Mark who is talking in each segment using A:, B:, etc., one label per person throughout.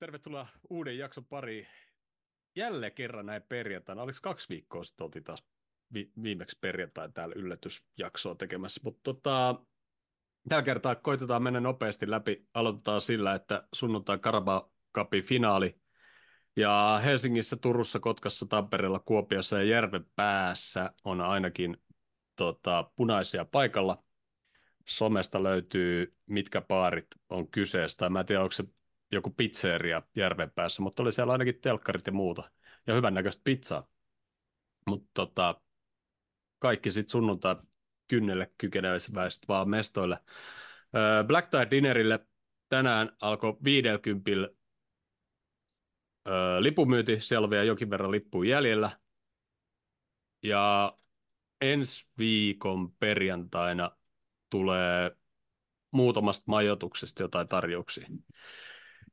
A: Tervetuloa uuden jakson pariin. Jälleen kerran näin perjantaina. Oliko kaksi viikkoa sitten oltiin taas vi- viimeksi perjantai täällä yllätysjaksoa tekemässä. Mutta tota, tällä kertaa koitetaan mennä nopeasti läpi. Aloitetaan sillä, että sunnuntai Carabao Cupin finaali. Ja Helsingissä, Turussa, Kotkassa, Tampereella, Kuopiossa ja Järven päässä on ainakin tota, punaisia paikalla. Somesta löytyy, mitkä paarit on kyseessä. Mä en tiedä, onko se joku pizzeria järven päässä, mutta oli siellä ainakin telkkarit ja muuta. Ja hyvännäköistä pizzaa. Mutta tota, kaikki sitten sunnuntai kynnelle kykeneväiset vaan mestoille. Black Tie Dinnerille tänään alkoi 50 lipumyynti, siellä on vielä jokin verran lippuja jäljellä. Ja ensi viikon perjantaina tulee muutamasta majoituksesta jotain tarjouksia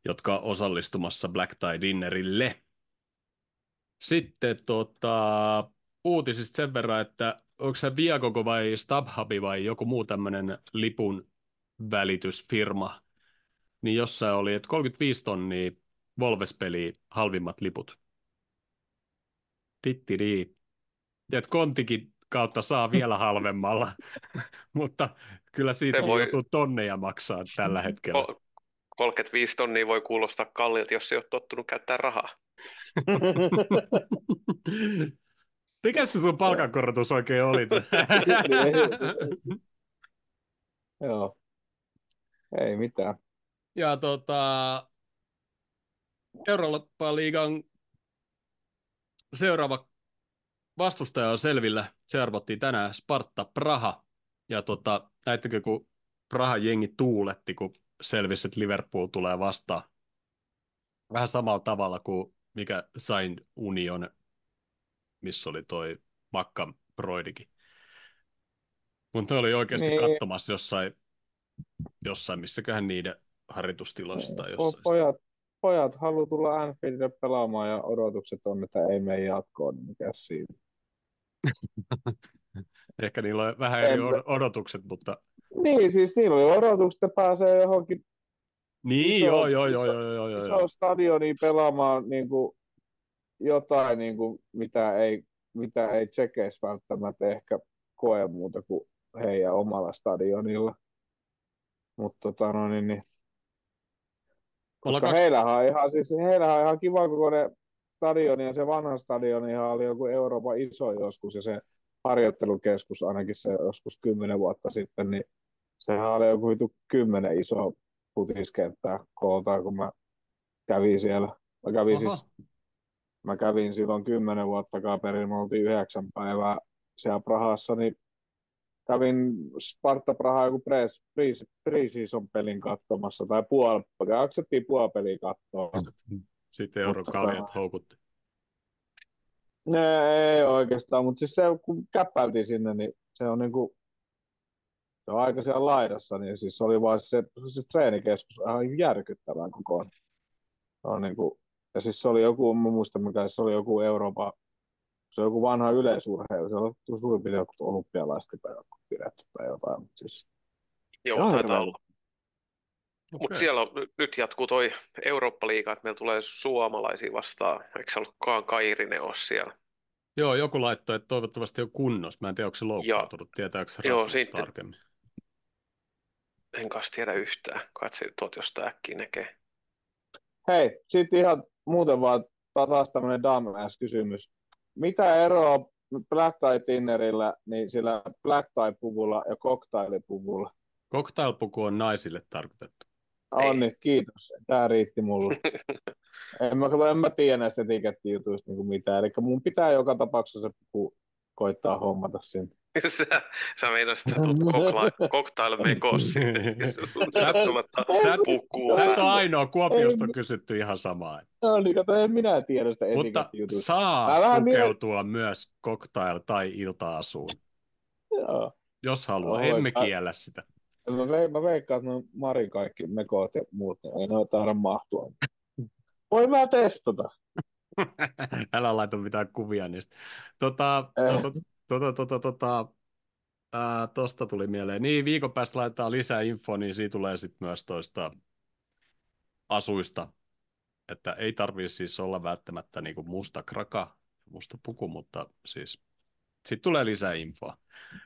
A: jotka osallistumassa Black Tie Dinnerille. Sitten tota, uutisista sen verran, että onko se Viagogo vai StubHub vai joku muu tämmöinen lipun välitysfirma, niin jossain oli, että 35 tonnia Volves-peliä halvimmat liput. Tittiri. Ja että kontikin kautta saa vielä halvemmalla, mutta kyllä siitä voi... joutuu tonneja maksaa tällä hetkellä.
B: 35 tonnia voi kuulostaa kalliilta, jos ei ole tottunut käyttää rahaa.
A: Mikä se sun palkankorotus oikein oli?
C: Joo. Ei mitään.
A: Ja tota, Eurooppa-liigan seuraava vastustaja on selvillä. Se arvottiin tänään Sparta Praha. Ja tota, näittekö, kun Praha jengi tuuletti, kun selvisi, että Liverpool tulee vastaan. Vähän samalla tavalla kuin mikä Sain Union, missä oli toi Makka Broidikin. Mutta oli oikeasti niin. katsomassa jossain, jossain missäköhän niiden harjoitustiloissa tai
C: niin. jossain. Pojat, pojat haluaa tulla Anfieldille pelaamaan ja odotukset on, että ei mene jatkoon, niin mikä siinä.
A: Ehkä niillä on vähän eri en... odotukset, mutta
C: niin, siis niillä oli odotukset, että pääsee johonkin
A: niin, iso, joo, joo, joo, joo, joo, joo,
C: iso stadioniin pelaamaan niin kuin, jotain, niin kuin, mitä ei, mitä ei tsekeissä välttämättä ehkä koe muuta kuin heidän omalla stadionilla. Mutta tota, no, niin, niin. Koska kaksi... heillähän on ihan, siis, heillähän on ihan kiva ne stadioni ja se vanha stadioni oli joku Euroopan iso joskus ja se harjoittelukeskus ainakin se joskus kymmenen vuotta sitten, niin sehän oli joku vitu kymmenen iso futiskenttää kooltaan, kun mä kävin siellä. Mä kävin, siis, mä kävin silloin kymmenen vuotta perin, me oltiin yhdeksän päivää siellä Prahassa, niin kävin Sparta Praha joku pre-season pelin katsomassa, tai puol, jaksettiin puolipeliä katsoa.
A: Sitten eurokaljat houkutti.
C: Ne ei oikeastaan, mutta siis se, kun käppäiltiin sinne, niin se on niinku, se on aika siellä laidassa, niin siis se oli vaan se, se treenikeskus ihan järkyttävän kokoon. On niinku, ja siis se oli joku, mä muistan mikä se oli joku Euroopan, se on joku vanha yleisurheilu, se on suurin piirtein joku olympialaiset pidetty tai jotain, mutta siis
B: Joo, taitaa olla. Okay. Mutta siellä on, nyt jatkuu toi Eurooppa-liiga, että meillä tulee suomalaisia vastaan. Eikö se ollutkaan Kairinen ole siellä?
A: Joo, joku laittoi, että toivottavasti on kunnossa. Mä en tiedä, onko se loukkaantunut. Tietääkö se Joo, tarkemmin?
B: En kanssa tiedä yhtään, katsi tuot jostain äkkiä näkee.
C: Hei, sitten ihan muuten vaan taas tämmöinen dumbass-kysymys. Mitä eroa Black Tie Tinnerillä, niin sillä Black Tie-puvulla ja Cocktail-puvulla?
A: Cocktail-puku on naisille tarkoitettu.
C: On niin, kiitos. Tämä riitti mulle. en, mä, en mä tiedä näistä etikettijutuista niin mitään. Eli mun pitää joka tapauksessa puku koittaa hommata sinne.
B: Sä, sä meinasit, että tulet mekoon sinne.
A: Sä, et ole ainoa, Kuopiosta on kysytty ihan samaa.
C: No niin, kato, en minä tiedä sitä
A: Mutta saa pukeutua mie... myös cocktail- tai ilta-asuun. Joo. Jos haluaa, no, emme kiellä sitä.
C: Mä, ve, mä veikkaan, että no Marin kaikki mekot ja muut, niin ei noita taida mahtua. Voi mä testata.
A: Älä laita mitään kuvia niistä. Tota, eh. tota, tota, tota, tota, ää, tosta tuli mieleen. Niin, viikon päästä laitetaan lisää infoa, niin siitä tulee sitten myös toista asuista että ei tarvii siis olla välttämättä niin kuin musta kraka, musta puku, mutta siis sitten tulee lisää infoa.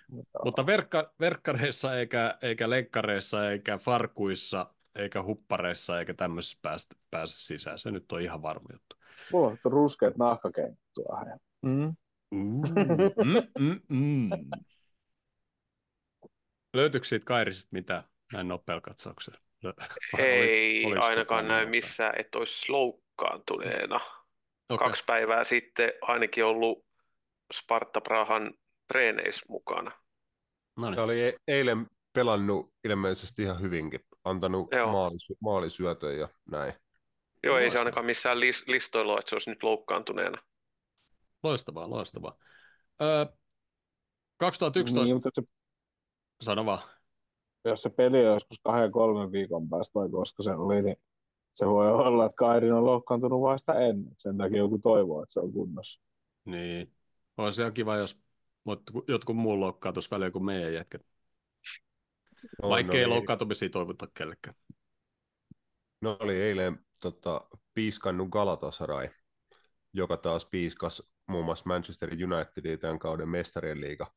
A: Mutta, mutta verkka, verkkareissa eikä, eikä lenkkareissa eikä farkuissa eikä huppareissa eikä tämmöisessä päästä, pääse sisään. Se nyt on ihan varma juttu.
C: Mulla on ruskeat nahkakengät tuohon. Mm.
A: Mm, mm, mm. Löytyykö siitä Kairisista mitä näin nopealla katsauksella?
B: Ei olis, ainakaan näy missään, että olisi loukkaantuneena. Okay. Kaksi päivää sitten ainakin ollut Sparta Prahan treeneissä mukana.
D: No niin. oli e- eilen pelannut ilmeisesti ihan hyvinkin, antanut maalis- maalisyötön ja näin.
B: Joo, ei se ainakaan missään lis- listoilla että se olisi nyt loukkaantuneena.
A: Loistavaa, loistavaa. Öö, 2011... Niin, se... Sano vaan.
C: Jos se peli on joskus kahden kolmen viikon päästä vai koska se oli, niin se voi olla, että Kairin on loukkaantunut vasta ennen. Sen takia joku toivoo, että se on kunnossa.
A: Niin. Olisi se kiva, jos jotkut muu loukkaantuisi väliin kuin meidän jätkät. No, Vaikka no, ei loukkaantumisia toivota kellekään.
D: No oli eilen tota, piiskannut Galatasaray, joka taas piiskas muun muassa Manchester Unitedin tämän kauden mestarien liiga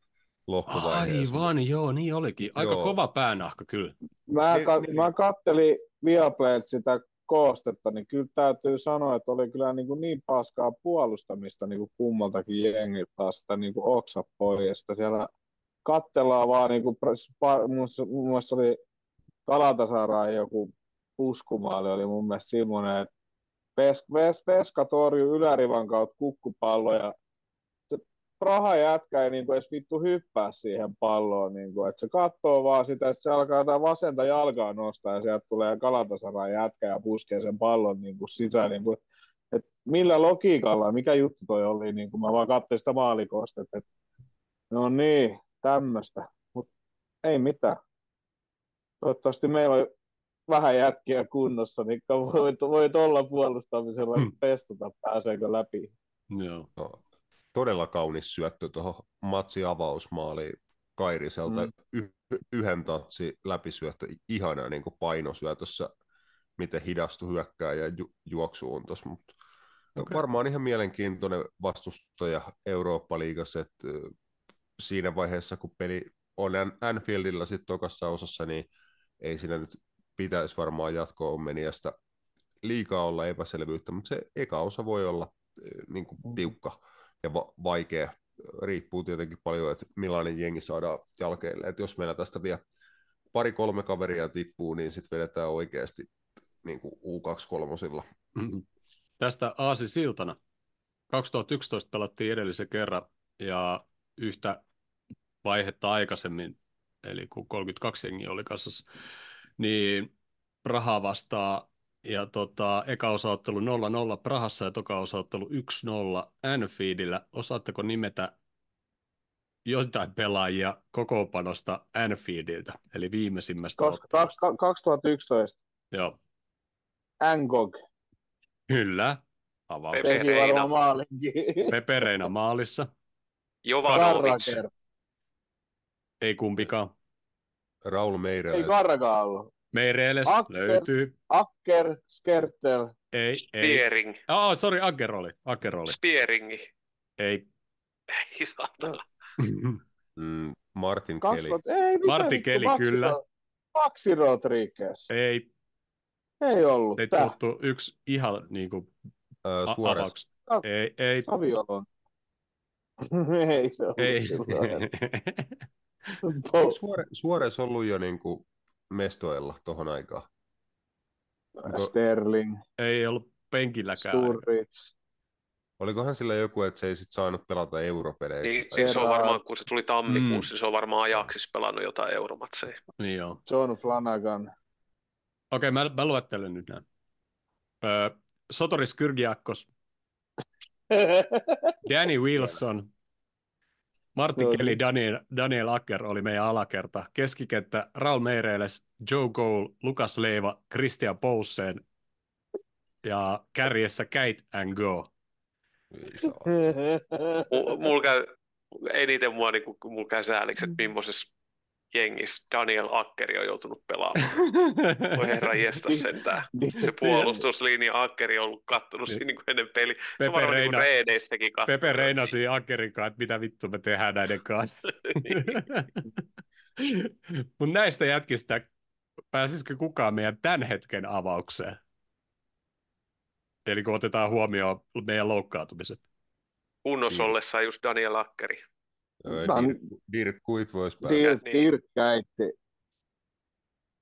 D: lohkovaiheessa.
A: Aivan, joo, niin olikin. Aika joo. kova päänahka kyllä.
C: Mä, ka- niin, mä kattelin Viaplayt sitä koostetta, niin kyllä täytyy sanoa, että oli kyllä niin, kuin niin paskaa puolustamista niin kuin kummaltakin jengiltä taas sitä niin kuin oksa pois. Siellä kattellaan vaan, niin kuin, mun mielestä oli Kalatasaraan joku puskumaali, oli mun mielestä semmoinen, että Ves, Ves, Veska torjui ylärivan kautta kukkupalloja Praha jätkä ei niin kuin edes vittu hyppää siihen palloon, niin kuin, että se katsoo vaan sitä, että se alkaa jotain vasenta jalkaa nostaa ja sieltä tulee Kalatasaran jätkä ja puskee sen pallon niin kuin sisään. Niin kuin, että millä logiikalla, mikä juttu toi oli, niin kuin mä vaan katsoin sitä maalikosta, että, että no niin, tämmöistä, mutta ei mitään. Toivottavasti meillä on vähän jätkiä kunnossa, niin voit, voit olla puolustamisella hmm. testata, pääseekö läpi.
A: Joo. No,
D: todella kaunis syöttö tuohon matsi avausmaaliin Kairiselta. Mm. Y- yhden tatsi läpisyöttö, ihana niin kuin painosyötössä, miten hidastu hyökkää ja ju- juoksu on tuossa. Mutta okay. Varmaan ihan mielenkiintoinen vastustaja Eurooppa-liigassa, että siinä vaiheessa, kun peli on Anfieldilla sitten tokassa osassa, niin ei siinä nyt pitäisi varmaan jatkoa meniästä liikaa olla epäselvyyttä, mutta se eka osa voi olla niin kuin, mm. tiukka ja va- vaikea. Riippuu tietenkin paljon, että millainen jengi saadaan jalkeille. Et jos meillä tästä vielä pari-kolme kaveria tippuu, niin sitten vedetään oikeasti niin kuin U23.
A: Mm-hmm. Tästä Aasi Siltana. 2011 pelattiin edellisen kerran ja yhtä vaihetta aikaisemmin, eli kun 32 jengiä oli kassassa, niin Praha vastaa ja tota, eka osaottelu 0-0 Prahassa ja toka osaottelu 1-0 Anfieldillä. Osaatteko nimetä jotain pelaajia kokoopanosta Anfieldiltä, eli viimeisimmästä
C: Kos, ottelusta? 2011.
A: Joo.
C: Angog.
A: Kyllä.
B: Pepereina.
A: Pepereina maalissa.
B: Jovanovic.
A: Ei kumpikaan.
D: Raul Meireles.
C: Ei Karga ollut.
A: Meireles Akker, löytyy.
C: Akker, Skertel.
A: Ei,
B: Spearing.
A: ei. Oh, sorry, Akker oli. Akker oli.
B: Spearingi.
A: Ei.
B: Ei saatana.
D: mm, Martin Kelly.
C: Ei,
A: Martin Kelly, Maxi, kyllä.
C: Maxi Rodriguez.
A: Ei.
C: Ei ollut.
A: Ei puuttuu yksi ihan niin kuin,
D: uh, Suores.
A: Ei, ei.
C: Saviola. ei se ollut
A: Ei.
D: Suore, Suores ollut jo niin kuin mestoilla tuohon aikaan.
C: Sterling.
A: Ei ollut penkilläkään.
C: Sturridge.
D: Olikohan sillä joku, että se ei sit saanut pelata europeleissä?
B: Niin, tai... se on varmaan, kun se tuli tammikuussa, mm. se on varmaan ajaksissa pelannut jotain euromatseja.
A: Niin joo.
C: John Flanagan. Okei,
A: okay, mä, mä luettelen nyt nämä. Öö, Sotoris Kyrgiakos. Danny Wilson. Martti Kelly, Daniel, Daniel Acker oli meidän alakerta. Keskikenttä Raul Meireles, Joe Goal, Lukas Leiva, Christian Poulsen ja kärjessä Kate and Go.
B: Mulla käy, eniten mua, niin mulla käy sääliksi, että millaisessa jengissä Daniel Akkeri on joutunut pelaamaan. Voi herra jestä sentään. Se puolustuslinja Akkeri on ollut kattonut siinä niin kuin ennen peli.
A: Pepe,
B: niin
A: Reina,
B: niin
A: Pepe reinasi Akkerin kanssa, että mitä vittu me tehdään näiden kanssa. Mutta näistä jätkistä pääsisikö kukaan meidän tämän hetken avaukseen? Eli kun otetaan huomioon meidän loukkaantumiset.
B: Kunnossa niin. ollessa just Daniel Akkeri.
D: Dirk, Dirk Kuit voisi
C: päästä. Dirk, niin. Dirk käytti.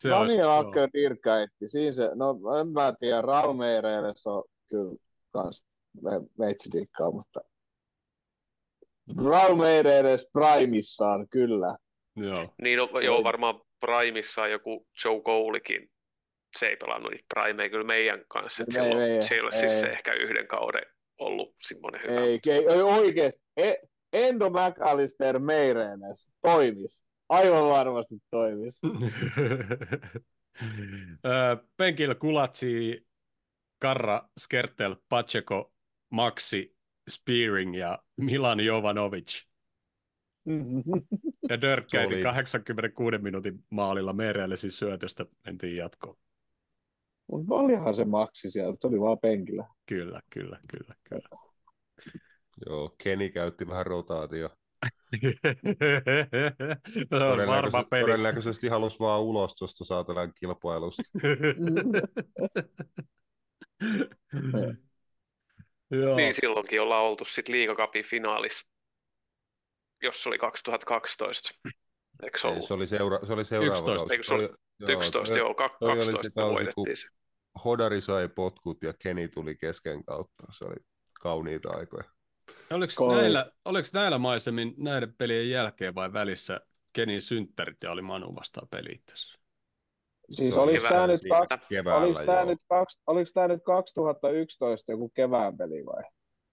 C: Se Daniel Akker Dirk käytti. Siinä se, no en mä tiedä, Raumeireille se on kyllä kans veitsidikkaa, mutta Raumeireille Primissaan kyllä.
B: Joo. Niin, no, joo, varmaan Primissaan joku Joe Coulikin se ei pelannut niitä primeja kyllä meidän kanssa. Että ei, silloin, ei, se ei ole siis se ehkä yhden kauden ollut semmoinen hyvä.
C: Ei, ei, ei oikeasti. E, Endo McAllister Meirenes toimis. Aivan varmasti toimis.
A: Penkillä Kulatsi, Karra, Skertel, Pacheco, Maxi, Spearing ja Milan Jovanovic. ja Dirk käytiin 86 minuutin maalilla Meirelle siis syötöstä mentiin jatkoon.
C: Mutta olihan se maksi siellä, se oli vaan penkillä.
A: Kyllä, kyllä, kyllä, kyllä.
D: Joo, Keni käytti vähän rotaatio.
A: varma peli.
D: Todennäköisesti halusi vaan ulos tuosta saatelan kilpailusta.
B: Joo. Niin silloinkin ollaan oltu sitten liigakapin finaalissa, jos se oli 2012. Eikö se,
D: ollut? se oli, seura- se oli seuraava
B: 11, kausi. Eikö se oli, 11, joo, 12 oli se kausi, kun
D: Hodari sai potkut ja Keni tuli kesken kautta. Se oli kauniita aikoja.
A: Oliko näillä, oliko näillä maisemin näiden pelien jälkeen vai välissä Kenin synttärit ja oli Manu vastaan peli itse
C: Siis oliko tämä, nyt, keväällä, oliko, tämä nyt, oliko tämä nyt 2011 joku kevään peli vai?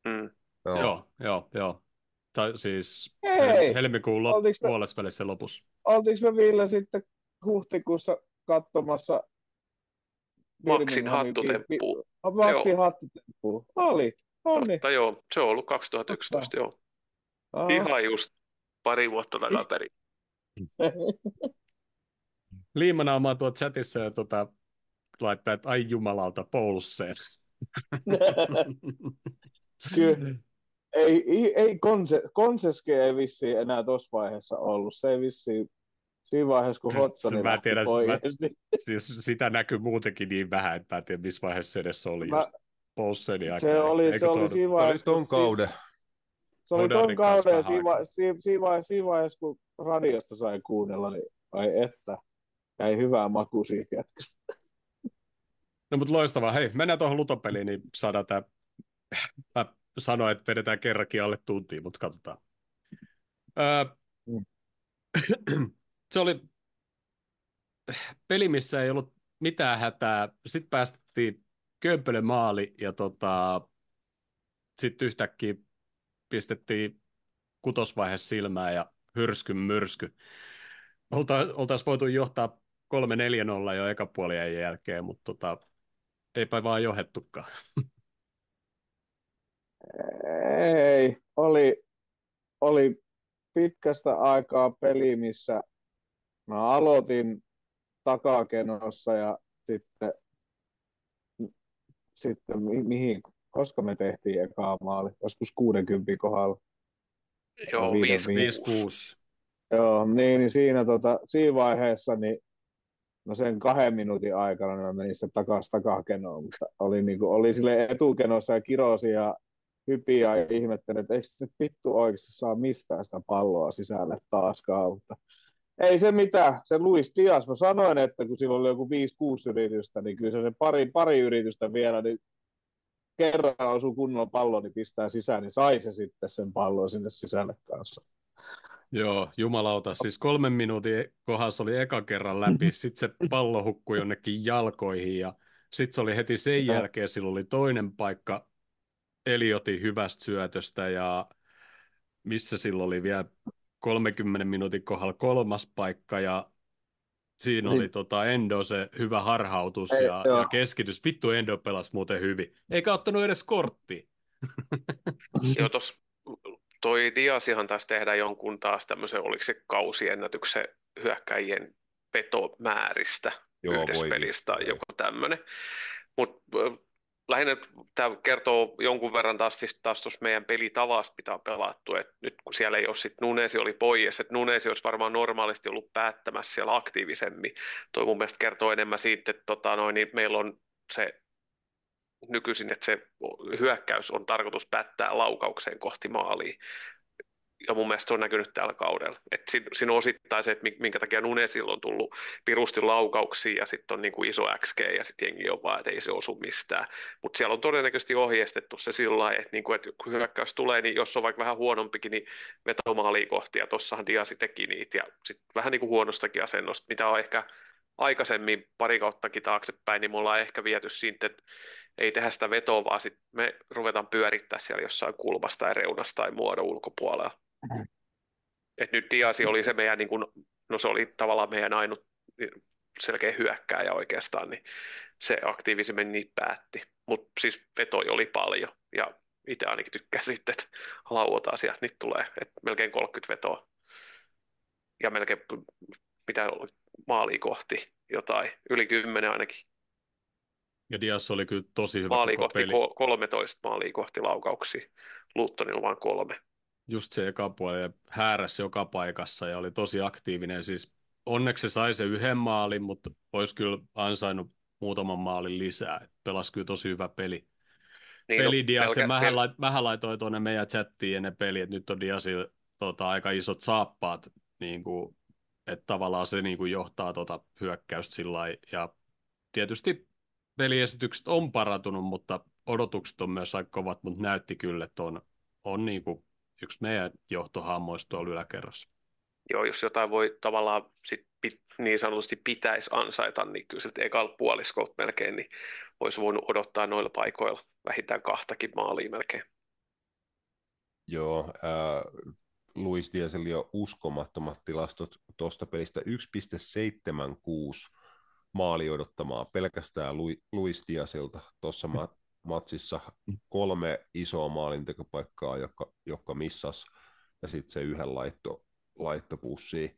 A: Mm. Joo. joo, joo, joo. Tai siis Hei, helmikuun lop- puolessa välissä lopussa.
C: Oltiinko me Ville sitten huhtikuussa katsomassa
B: Maksin hattutemppu.
C: Maksin hattutemppu. Oli.
B: Oli. Totta, joo. Se on ollut 2011, Totta. joo. Ihan just pari vuotta takaperin.
A: Liimanaamaa tuo chatissa ja tuota, laittaa, että ai jumalauta, Poulseen.
C: Kyllä. Ei, ei, ei konse, Konseske ei vissiin enää tuossa vaiheessa ollut. Se ei vissiin siinä vaiheessa, kun Hotsoni
A: mä tiedän, mä, siis sitä näkyy muutenkin niin vähän, että mä en tiedä, missä vaiheessa se edes oli. Mä, just Poulseni
C: Se oli, se oli siinä vaiheessa,
D: ton kauden.
C: Se oli ton kauden ja siinä, vaiheessa, siinä kun radiosta sai kuunnella, niin ai että, jäi hyvää maku siitä jätkästä.
A: No mutta loistavaa. Hei, mennään tuohon lutopeliin, niin saadaan tämä... Mä sanoin, että vedetään kerrankin alle tuntiin, mutta katsotaan. Öö, mm. se oli peli, missä ei ollut mitään hätää. Sitten päästettiin Kömpelön maali ja tota, sitten yhtäkkiä pistettiin kutosvaihe silmään ja hyrskyn myrsky. Olta, oltaisiin voitu johtaa 3-4-0 jo eka puolien jälkeen, mutta tota, eipä vaan johettukaan.
C: Ei, oli, oli pitkästä aikaa peli, missä mä aloitin takakenossa ja sitten sitten mi- mihin, koska me tehtiin ekaa maali, joskus 60 kohdalla.
B: Joo, 5-6.
C: Joo, niin, niin siinä, tota, siinä vaiheessa niin no sen kahden minuutin aikana niin mä menin sitten takaisin takakenoon, mutta oli, niin kuin, oli sille etukenossa ja kirosi ja hypi ja ihmettelin, että eikö se vittu oikeasti saa mistään sitä palloa sisälle taaskaan, mutta ei se mitään, se Luis Dias, mä sanoin, että kun sillä oli joku 5-6 yritystä, niin kyllä se, se pari, pari yritystä vielä, niin kerran osuu kunnolla pallo, niin pistää sisään, niin sai se sitten sen pallon sinne sisälle kanssa.
A: Joo, jumalauta. Siis kolmen minuutin kohdassa oli eka kerran läpi, sitten se pallo hukkui jonnekin jalkoihin ja sitten se oli heti sen jälkeen, sillä oli toinen paikka Eliotin hyvästä syötöstä ja missä sillä oli vielä 30 minuutin kohdalla kolmas paikka ja siinä oli niin. tota Endo se hyvä harhautus Ei, ja, ja keskitys. Vittu Endo pelasi muuten hyvin. Eikä ottanut edes kortti.
B: joo, tos toi Diasihan taas tehdä jonkun taas tämmöisen, oliko se kausiennätyksen hyökkäjien petomääristä Joo, yhdessä voi. pelistä tai joku tämmöinen. Mutta lähinnä tämä kertoo jonkun verran taas, siis taas tuossa meidän pelitavasta, mitä on pelattu, että nyt kun siellä ei ole sitten Nunesi oli pois, että Nunesi olisi varmaan normaalisti ollut päättämässä siellä aktiivisemmin. Toi mun mielestä kertoo enemmän siitä, että tota, noin, niin meillä on se nykyisin, että se hyökkäys on tarkoitus päättää laukaukseen kohti maalia ja mun mielestä se on näkynyt tällä kaudella. Et siinä on osittain se, että minkä takia Nunesilla on tullut pirusti laukauksia ja sitten on niin kuin iso XG ja sitten jengi on vaan, että ei se osu mistään. Mutta siellä on todennäköisesti ohjeistettu se sillä lailla, että, niin kuin, että kun hyökkäys tulee, niin jos on vaikka vähän huonompikin, niin vetomaalia kohti ja tossahan Diasi teki niitä ja sitten vähän niin kuin huonostakin asennosta, mitä on ehkä aikaisemmin pari kauttakin taaksepäin, niin me ollaan ehkä viety siitä, että ei tehdä sitä vetoa, vaan sitten me ruvetaan pyörittää siellä jossain kulmasta tai reunasta tai muodon ulkopuolella. Et nyt Diasi oli se meidän, niin kun, no se oli tavallaan meidän ainut selkeä hyökkääjä oikeastaan, niin se aktiivisemmin niin päätti. Mutta siis vetoja oli paljon ja itse ainakin tykkään sitten, että lauotaan sieltä, nyt tulee, että melkein 30 vetoa ja melkein mitä oli, maali kohti jotain, yli 10 ainakin.
A: Ja Dias oli kyllä tosi hyvä
B: maali kohti peli. 13 maalia kohti laukauksia, Luttonilla vain kolme
A: just se eka puoli ja hääräs joka paikassa ja oli tosi aktiivinen. Siis onneksi se sai se yhden maalin, mutta olisi kyllä ansainnut muutaman maalin lisää. Pelasi kyllä tosi hyvä peli. Niin, peli no, Dias, pelkä, mähän, lait, mähän laitoin tuonne meidän chattiin ennen peliä, että nyt on Diasi tota, aika isot saappaat, niin kuin, että tavallaan se niin kuin johtaa tota hyökkäystä sillä ja tietysti peliesitykset on parantunut, mutta odotukset on myös aika kovat, mutta näytti kyllä, että on, on niin kuin yksi meidän johtohammoista tuolla yläkerrassa.
B: Joo, jos jotain voi tavallaan sit pit, niin sanotusti pitäisi ansaita, niin kyllä se ekalla puoliskolla melkein niin olisi voinut odottaa noilla paikoilla vähintään kahtakin maalia melkein.
D: Joo, äh, Luis Diesel jo uskomattomat tilastot tuosta pelistä 1,76 maali odottamaa pelkästään Luis Diasilta tuossa matsissa kolme isoa maalintekopaikkaa, joka, joka missas, ja sitten se yhden laitto, laittopussiin.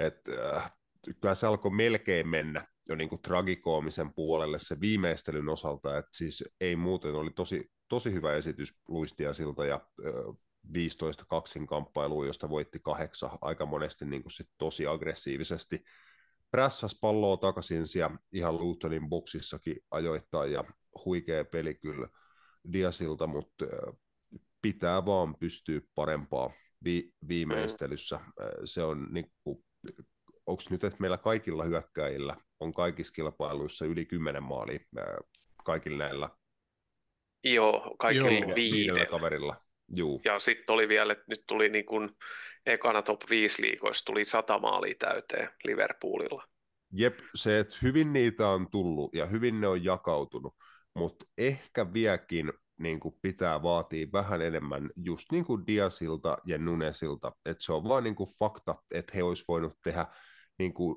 D: Et, äh, kyllä se alkoi melkein mennä jo niin kuin tragikoomisen puolelle se viimeistelyn osalta, että siis ei muuten, oli tosi, tosi hyvä esitys Luistiasilta ja äh, 15 kaksin kamppailuun, josta voitti kahdeksan aika monesti niin kuin sit tosi aggressiivisesti prässäs palloa takaisin siellä ihan Lutonin boksissakin ajoittain ja huikea peli kyllä Diasilta, mutta pitää vaan pystyä parempaa vi- viimeistelyssä. Se on niin kuin, onko nyt, että meillä kaikilla hyökkäjillä on kaikissa kilpailuissa yli 10 maalia kaikilla näillä
B: Joo, kaikilla Joo. viidellä.
D: kaverilla. Juu.
B: Ja sitten oli vielä, että nyt tuli niin kuin ekana top 5 liikoista tuli 100 maalia täyteen Liverpoolilla.
D: Jep, se, että hyvin niitä on tullut ja hyvin ne on jakautunut, mutta ehkä vieläkin niin kuin pitää vaatia vähän enemmän just niin kuin Diasilta ja Nunesilta, että se on vaan niin kuin fakta, että he olisi voinut tehdä niin kuin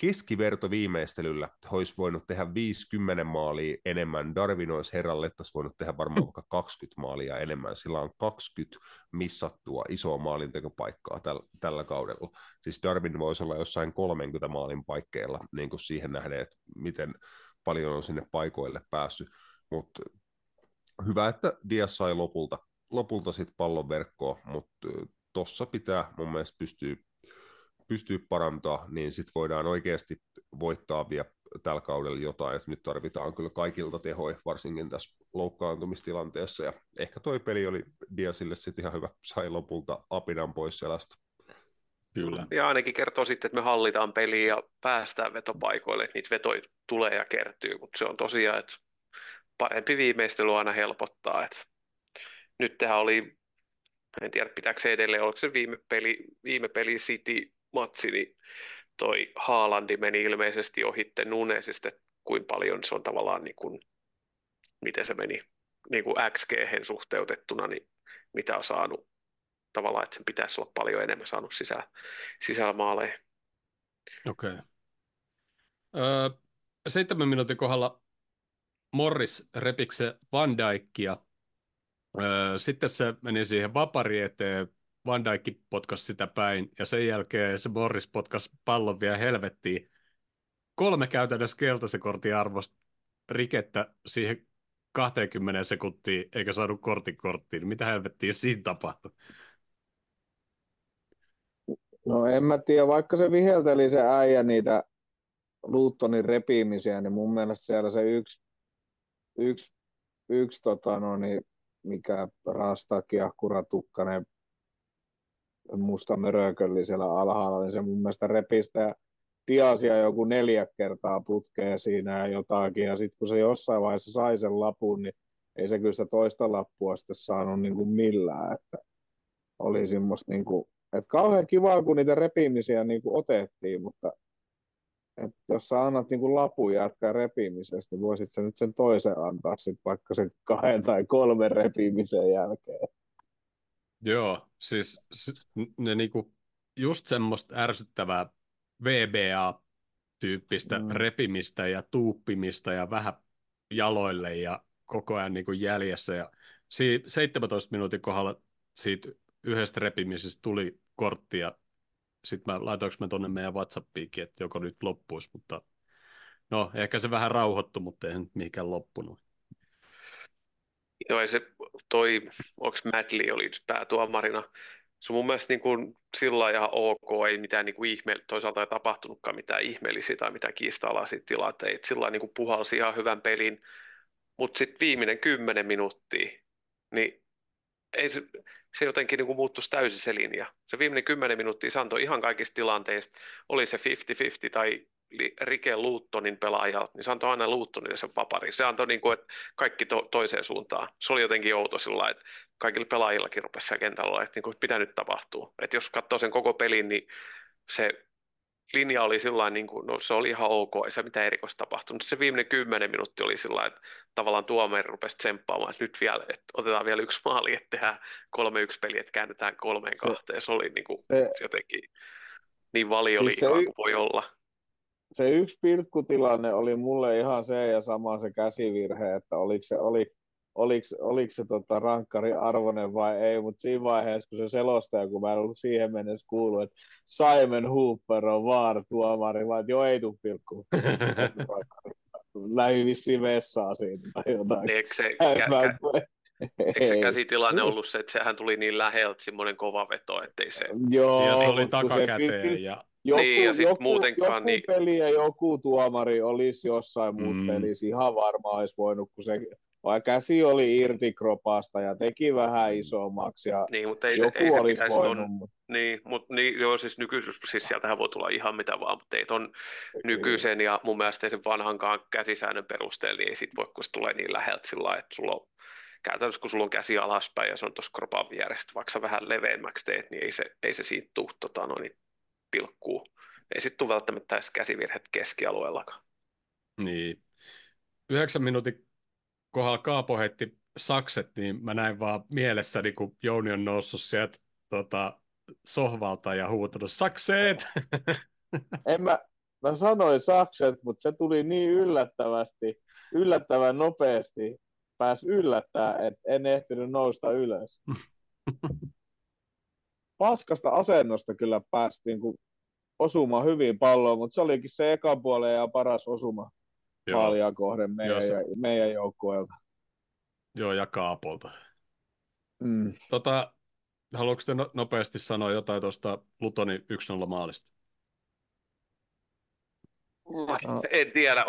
D: keskiverto viimeistelyllä olisi voinut tehdä 50 maalia enemmän. Darwin olisi herralle olisi voinut tehdä varmaan vaikka 20 maalia enemmän. Sillä on 20 missattua isoa maalintekopaikkaa täl, tällä kaudella. Siis Darwin voisi olla jossain 30 maalin paikkeilla niin kuin siihen nähden, että miten paljon on sinne paikoille päässyt. Mutta hyvä, että Dias sai lopulta, lopulta sitten pallon verkkoon, mutta tuossa pitää mun mielestä pystyä pystyy parantaa, niin sitten voidaan oikeasti voittaa vielä tällä kaudella jotain, että nyt tarvitaan kyllä kaikilta tehoja, varsinkin tässä loukkaantumistilanteessa, ja ehkä toi peli oli Diasille sitten ihan hyvä, sai lopulta apinan pois selästä.
B: Kyllä. Ja ainakin kertoo sitten, että me hallitaan peliä ja päästään vetopaikoille, että niitä vetoja tulee ja kertyy, mutta se on tosiaan, että parempi viimeistely aina helpottaa, että nyt tähän oli, en tiedä pitääkö se edelleen, oliko se viime peli, viime peli City matsi, niin toi Haalandi meni ilmeisesti ohitte Nunesista, kuinka paljon se on tavallaan, niin kuin, miten se meni niin kuin xg suhteutettuna, niin mitä on saanut tavallaan, että sen pitäisi olla paljon enemmän saanut sisään, sisällä maaleja.
A: Okei. Okay. Öö, seitsemän minuutin kohdalla Morris repikse Van Dijkia Sitten se meni siihen vapari eteen, Van Dijk potkasi sitä päin, ja sen jälkeen se Morris potkasi pallon vielä helvettiin. Kolme käytännössä keltaisen kortin arvosta rikettä siihen 20 sekuntiin, eikä saanut kortin korttiin. Mitä helvettiä siinä tapahtui?
C: No en mä tiedä, vaikka se vihelteli se äijä niitä Luuttonin repimisiä, niin mun mielestä siellä se yksi, yksi, yksi tota no niin, mikä rasta kiahkura tukkanen musta mörökölli siellä alhaalla, niin se mun mielestä repistä ja Diasia joku neljä kertaa putkeen siinä ja jotakin, ja sitten kun se jossain vaiheessa sai sen lapun, niin ei se kyllä sitä toista lappua sitten saanut niin kuin millään, että oli semmoista niin kuin, että kauhean kivaa, kun niitä repimisiä niin kuin otettiin, mutta että jos sä annat niin kuin lapun jatkaa repimisestä, niin voisit sä nyt sen toisen antaa sit vaikka sen kahden tai kolmen repimisen jälkeen.
A: Joo, siis ne niinku just semmoista ärsyttävää VBA-tyyppistä mm. repimistä ja tuuppimista ja vähän jaloille ja koko ajan niinku jäljessä. Ja si- 17 minuutin kohdalla siitä yhdestä repimisestä tuli kortti ja sitten mä laitoinko mä tuonne meidän WhatsAppiinkin, että joko nyt loppuisi, mutta no ehkä se vähän rauhoittu, mutta ei nyt mihinkään loppunut.
B: Joo, ja se toi, onko Madley oli päätuomarina, se on mun mielestä niin kuin sillä ihan ok, ei mitään niin kuin ihme, toisaalta ei tapahtunutkaan mitään ihmeellisiä tai mitään kiista-alaisia tilanteita, sillä niin kuin puhalsi ihan hyvän pelin, mutta sitten viimeinen kymmenen minuuttia, niin ei se, se jotenkin niin kuin muuttuisi täysin se linja. Se viimeinen kymmenen minuuttia se antoi ihan kaikista tilanteista, oli se 50-50 tai Rike Luuttonin pelaaja, niin se antoi aina Luuttonille sen vapari. Se antoi niin kuin, että kaikki to- toiseen suuntaan. Se oli jotenkin outo sillä että kaikilla pelaajillakin rupesi siellä kentällä että niin kuin, mitä nyt tapahtuu. Että jos katsoo sen koko pelin, niin se linja oli sillä niin kuin, no se oli ihan ok, ei se mitään erikoista tapahtunut. Se viimeinen kymmenen minuuttia oli sillä että tavallaan tuomari rupesi tsemppaamaan, että nyt vielä, että otetaan vielä yksi maali, että tehdään kolme yksi peli, että käännetään kolmeen kahteen. Se oli niin kuin, se, jotenkin niin valioliikaa siis kuin voi olla
C: se yksi pilkkutilanne oli mulle ihan se ja sama se käsivirhe, että oliko se, oli, oliko, oliko se tota rankkari arvoinen vai ei, mutta siinä vaiheessa, kun se selostaja, kun mä en ollut siihen mennessä kuullut, että Simon Hooper on vaar tuomari, vaan että joo, ei tule pilkku. Lähi vissiin vessaa siitä tai jotain.
B: Eikö se, kä- Eikö se käsitilanne ollut se, että sehän tuli niin läheltä semmoinen kova veto, ettei se...
A: Joo, ja se oli takakäteen se, ja
B: joku, niin, ja joku, muutenkaan,
C: joku niin... peli ja joku tuomari olisi jossain muut mm. pelissä ihan varmaan olisi voinut, kun se vai käsi oli irti kropasta ja teki vähän isommaksi ja
B: niin, mutta ei joku se, ei olisi se voinut. On, mutta... Niin, mutta niin, joo, siis, nyky, siis sieltähän voi tulla ihan mitä vaan, mutta ei ton nykyisen ja mun mielestä sen vanhankaan käsisäännön perusteella, niin ei sit voi, kun se tulee niin läheltä sillä lailla, että sulla on käytännössä kun sulla on käsi alaspäin ja se on tuossa kropan vieressä, vaikka sä vähän leveämmäksi teet, niin ei se, ei se siitä tule tota, no, niin pilkkuu. Ei sitten tule välttämättä edes käsivirhet keskialueellakaan.
A: Niin. Yhdeksän minuutin kohdalla Kaapo heitti sakset, niin mä näin vaan mielessäni, kun Jouni on noussut sieltä tota, sohvalta ja huutanut sakseet.
C: En mä, mä sanoin sakset, mutta se tuli niin yllättävästi, yllättävän nopeasti, pääs yllättää, että en ehtinyt nousta ylös. Paskasta asennosta kyllä päästiin, kun osumaan hyvin palloon, mutta se olikin se eka puolen ja paras osuma maalia kohden meidän, Joo, se... meidän joukkueelta.
A: Joo, ja Kaapolta. Mm. Tota, haluatko te no- nopeasti sanoa jotain tuosta Lutonin 1-0 maalista?
B: No. En tiedä,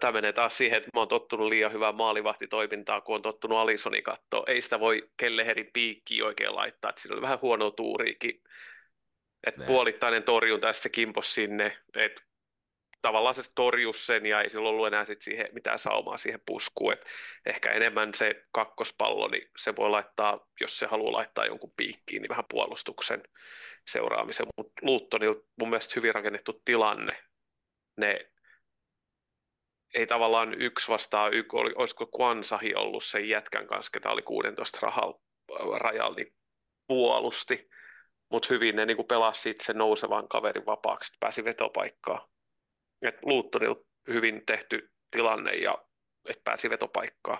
B: tämä menee taas siihen, että mä oon tottunut liian hyvää maalivahtitoimintaa, kun on tottunut Alisoni katsoa. Ei sitä voi Kelleherin piikkiä oikein laittaa, että siinä oli vähän huonoa tuuriikin. Et puolittainen torjunta ja se kimpos sinne, että tavallaan se torjus sen ja ei sillä ollut enää sit siihen mitään saumaa siihen puskuun. Et ehkä enemmän se kakkospallo, niin se voi laittaa, jos se haluaa laittaa jonkun piikkiin, niin vähän puolustuksen seuraamisen. Mutta Luuttoni on mun mielestä hyvin rakennettu tilanne. Ne ei tavallaan yksi vastaan yksi, oli, olisiko Kwansahi ollut sen jätkän kanssa, ketä oli 16 rajalla, niin puolusti mutta hyvin ne niinku pelasi sen nousevan kaverin vapaaksi, että pääsi vetopaikkaan. Et Luuttonilla hyvin tehty tilanne ja että pääsi vetopaikkaan.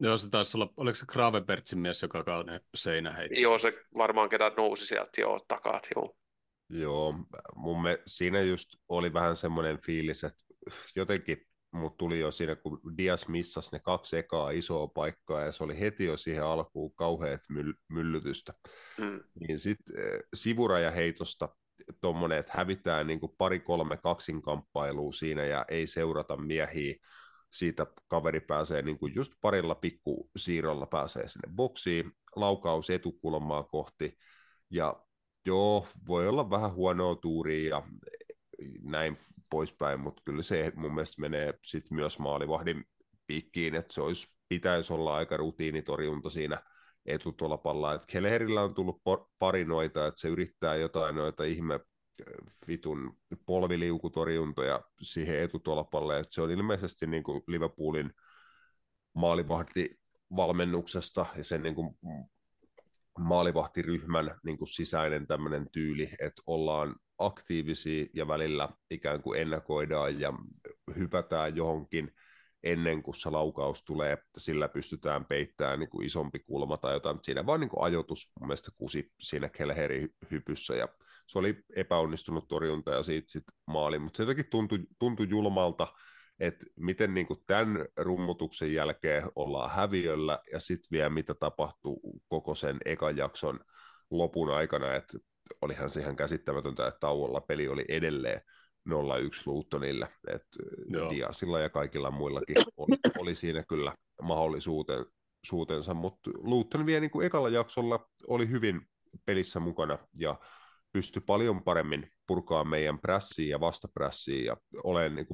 A: Joo, se taisi olla, oliko se Gravenbertsin mies, joka kauden seinä heitti?
B: Joo, se varmaan ketä nousi sieltä jo takaa, joo.
D: Joo, mun me, siinä just oli vähän semmoinen fiilis, että jotenkin mut tuli jo siinä, kun Dias missasi ne kaksi ekaa isoa paikkaa, ja se oli heti jo siihen alkuun kauheat myll- myllytystä. Mm. Niin sitten sivurajaheitosta tuommoinen, että hävitään niin kuin pari-kolme kaksinkamppailua siinä ja ei seurata miehiä, siitä kaveri pääsee niin kuin just parilla pikku siirrolla pääsee sinne boksiin, laukaus etukulmaa kohti, ja joo, voi olla vähän huonoa tuuria ja näin poispäin, mutta kyllä se mun mielestä menee sit myös maalivahdin piikkiin, että se olisi, pitäisi olla aika rutiinitorjunta siinä etutolpalla, että Kellerillä on tullut pari noita, että se yrittää jotain noita ihme vitun polviliukutorjuntoja siihen etutolpalle, että se on ilmeisesti niin kuin Liverpoolin maalivahti valmennuksesta ja sen niin kuin maalivahtiryhmän niin kuin sisäinen tämmöinen tyyli, että ollaan aktiivisia ja välillä ikään kuin ennakoidaan ja hypätään johonkin ennen kuin se laukaus tulee, että sillä pystytään peittämään niin kuin isompi kulma tai jotain. Siinä vaan niin kuin ajoitus mun mielestä kusi siinä Kelherin hypyssä ja se oli epäonnistunut torjunta ja siitä sitten maali, mutta se jotenkin tuntui, tuntui julmalta, että miten niin kuin tämän rummutuksen jälkeen ollaan häviöllä ja sitten vielä mitä tapahtuu koko sen ekan jakson lopun aikana, että olihan se ihan käsittämätöntä, että tauolla peli oli edelleen 0-1 Luuttonille, että Diasilla ja kaikilla muillakin oli, oli siinä kyllä mahdollisuutensa, mutta Luutton vielä niin kuin ekalla jaksolla oli hyvin pelissä mukana ja pystyi paljon paremmin purkaa meidän prässiä ja vastaprässiä ja olen niin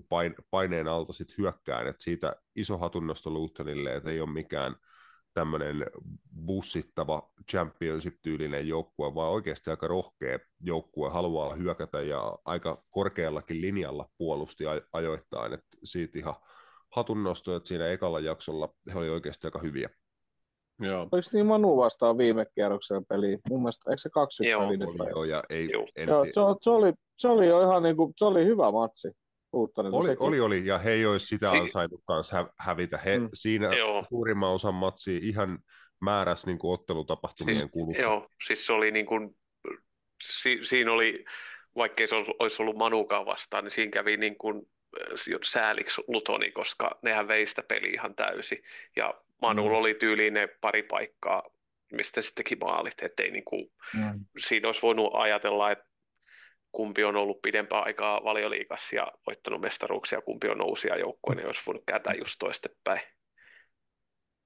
D: paineen alta sit hyökkään, että siitä iso hatunnosto Lutonille, että ei ole mikään tämmöinen bussittava championship-tyylinen joukkue, vaan oikeasti aika rohkea joukkue, haluaa hyökätä ja aika korkeallakin linjalla puolusti ajoittain, että siitä ihan hatunnosto, että siinä ekalla jaksolla he oli oikeasti aika hyviä.
C: Joo. Oliko niin Manu vastaan viime kierroksella peli? Mun mielestä, eikö se 2
D: Joo, oli, joo, ja ei,
C: joo. En joo, se, se, oli, se oli jo ihan niin kuin, se oli hyvä matsi.
D: Oli, oli, oli, ja he ei olisi sitä si- ansainnut kanssa hävitä. He mm. siinä joo. suurimman osan matsia ihan määräs niin kuin ottelutapahtumien siis, kulusta.
B: Joo, siis se oli niin kuin, si, siinä oli, vaikkei se olisi ollut Manukaan vastaan, niin siinä kävi niin kuin sääliksi Lutoni, koska nehän veistä sitä peli ihan täysin. Ja Manulla mm. oli tyyliin ne pari paikkaa, mistä sitten teki maalit. Ettei niin kuin, mm. Siinä olisi voinut ajatella, että kumpi on ollut pidempää aikaa valioliikassa ja voittanut mestaruuksia, kumpi on nousia joukkoja, niin olisi voinut kääntää just toistepäin.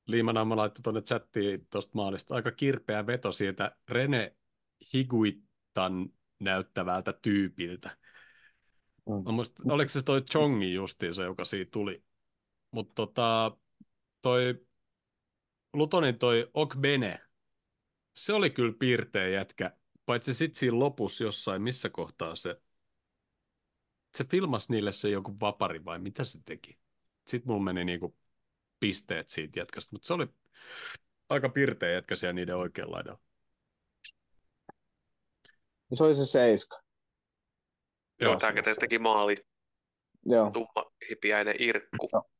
A: Liimanamma laittoi tuonne chattiin tuosta maalista aika kirpeä veto siitä Rene Higuitan näyttävältä tyypiltä. Mm. Muista, oliko se toi Chongi justiinsa, joka siitä tuli? Mutta tota, toi Lutonin toi Okbene, se oli kyllä piirteä jätkä, paitsi sitten siinä lopussa jossain, missä kohtaa se, se filmas niille se joku vapari vai mitä se teki. Sitten mulla meni niinku pisteet siitä jätkästä, mutta se oli aika pirteä jätkä siellä niiden oikealla laidalla.
C: Se oli se seiska.
B: Joo, tämä teki maali.
C: Joo.
B: Tumma hipiäinen Irkku.
C: Joo.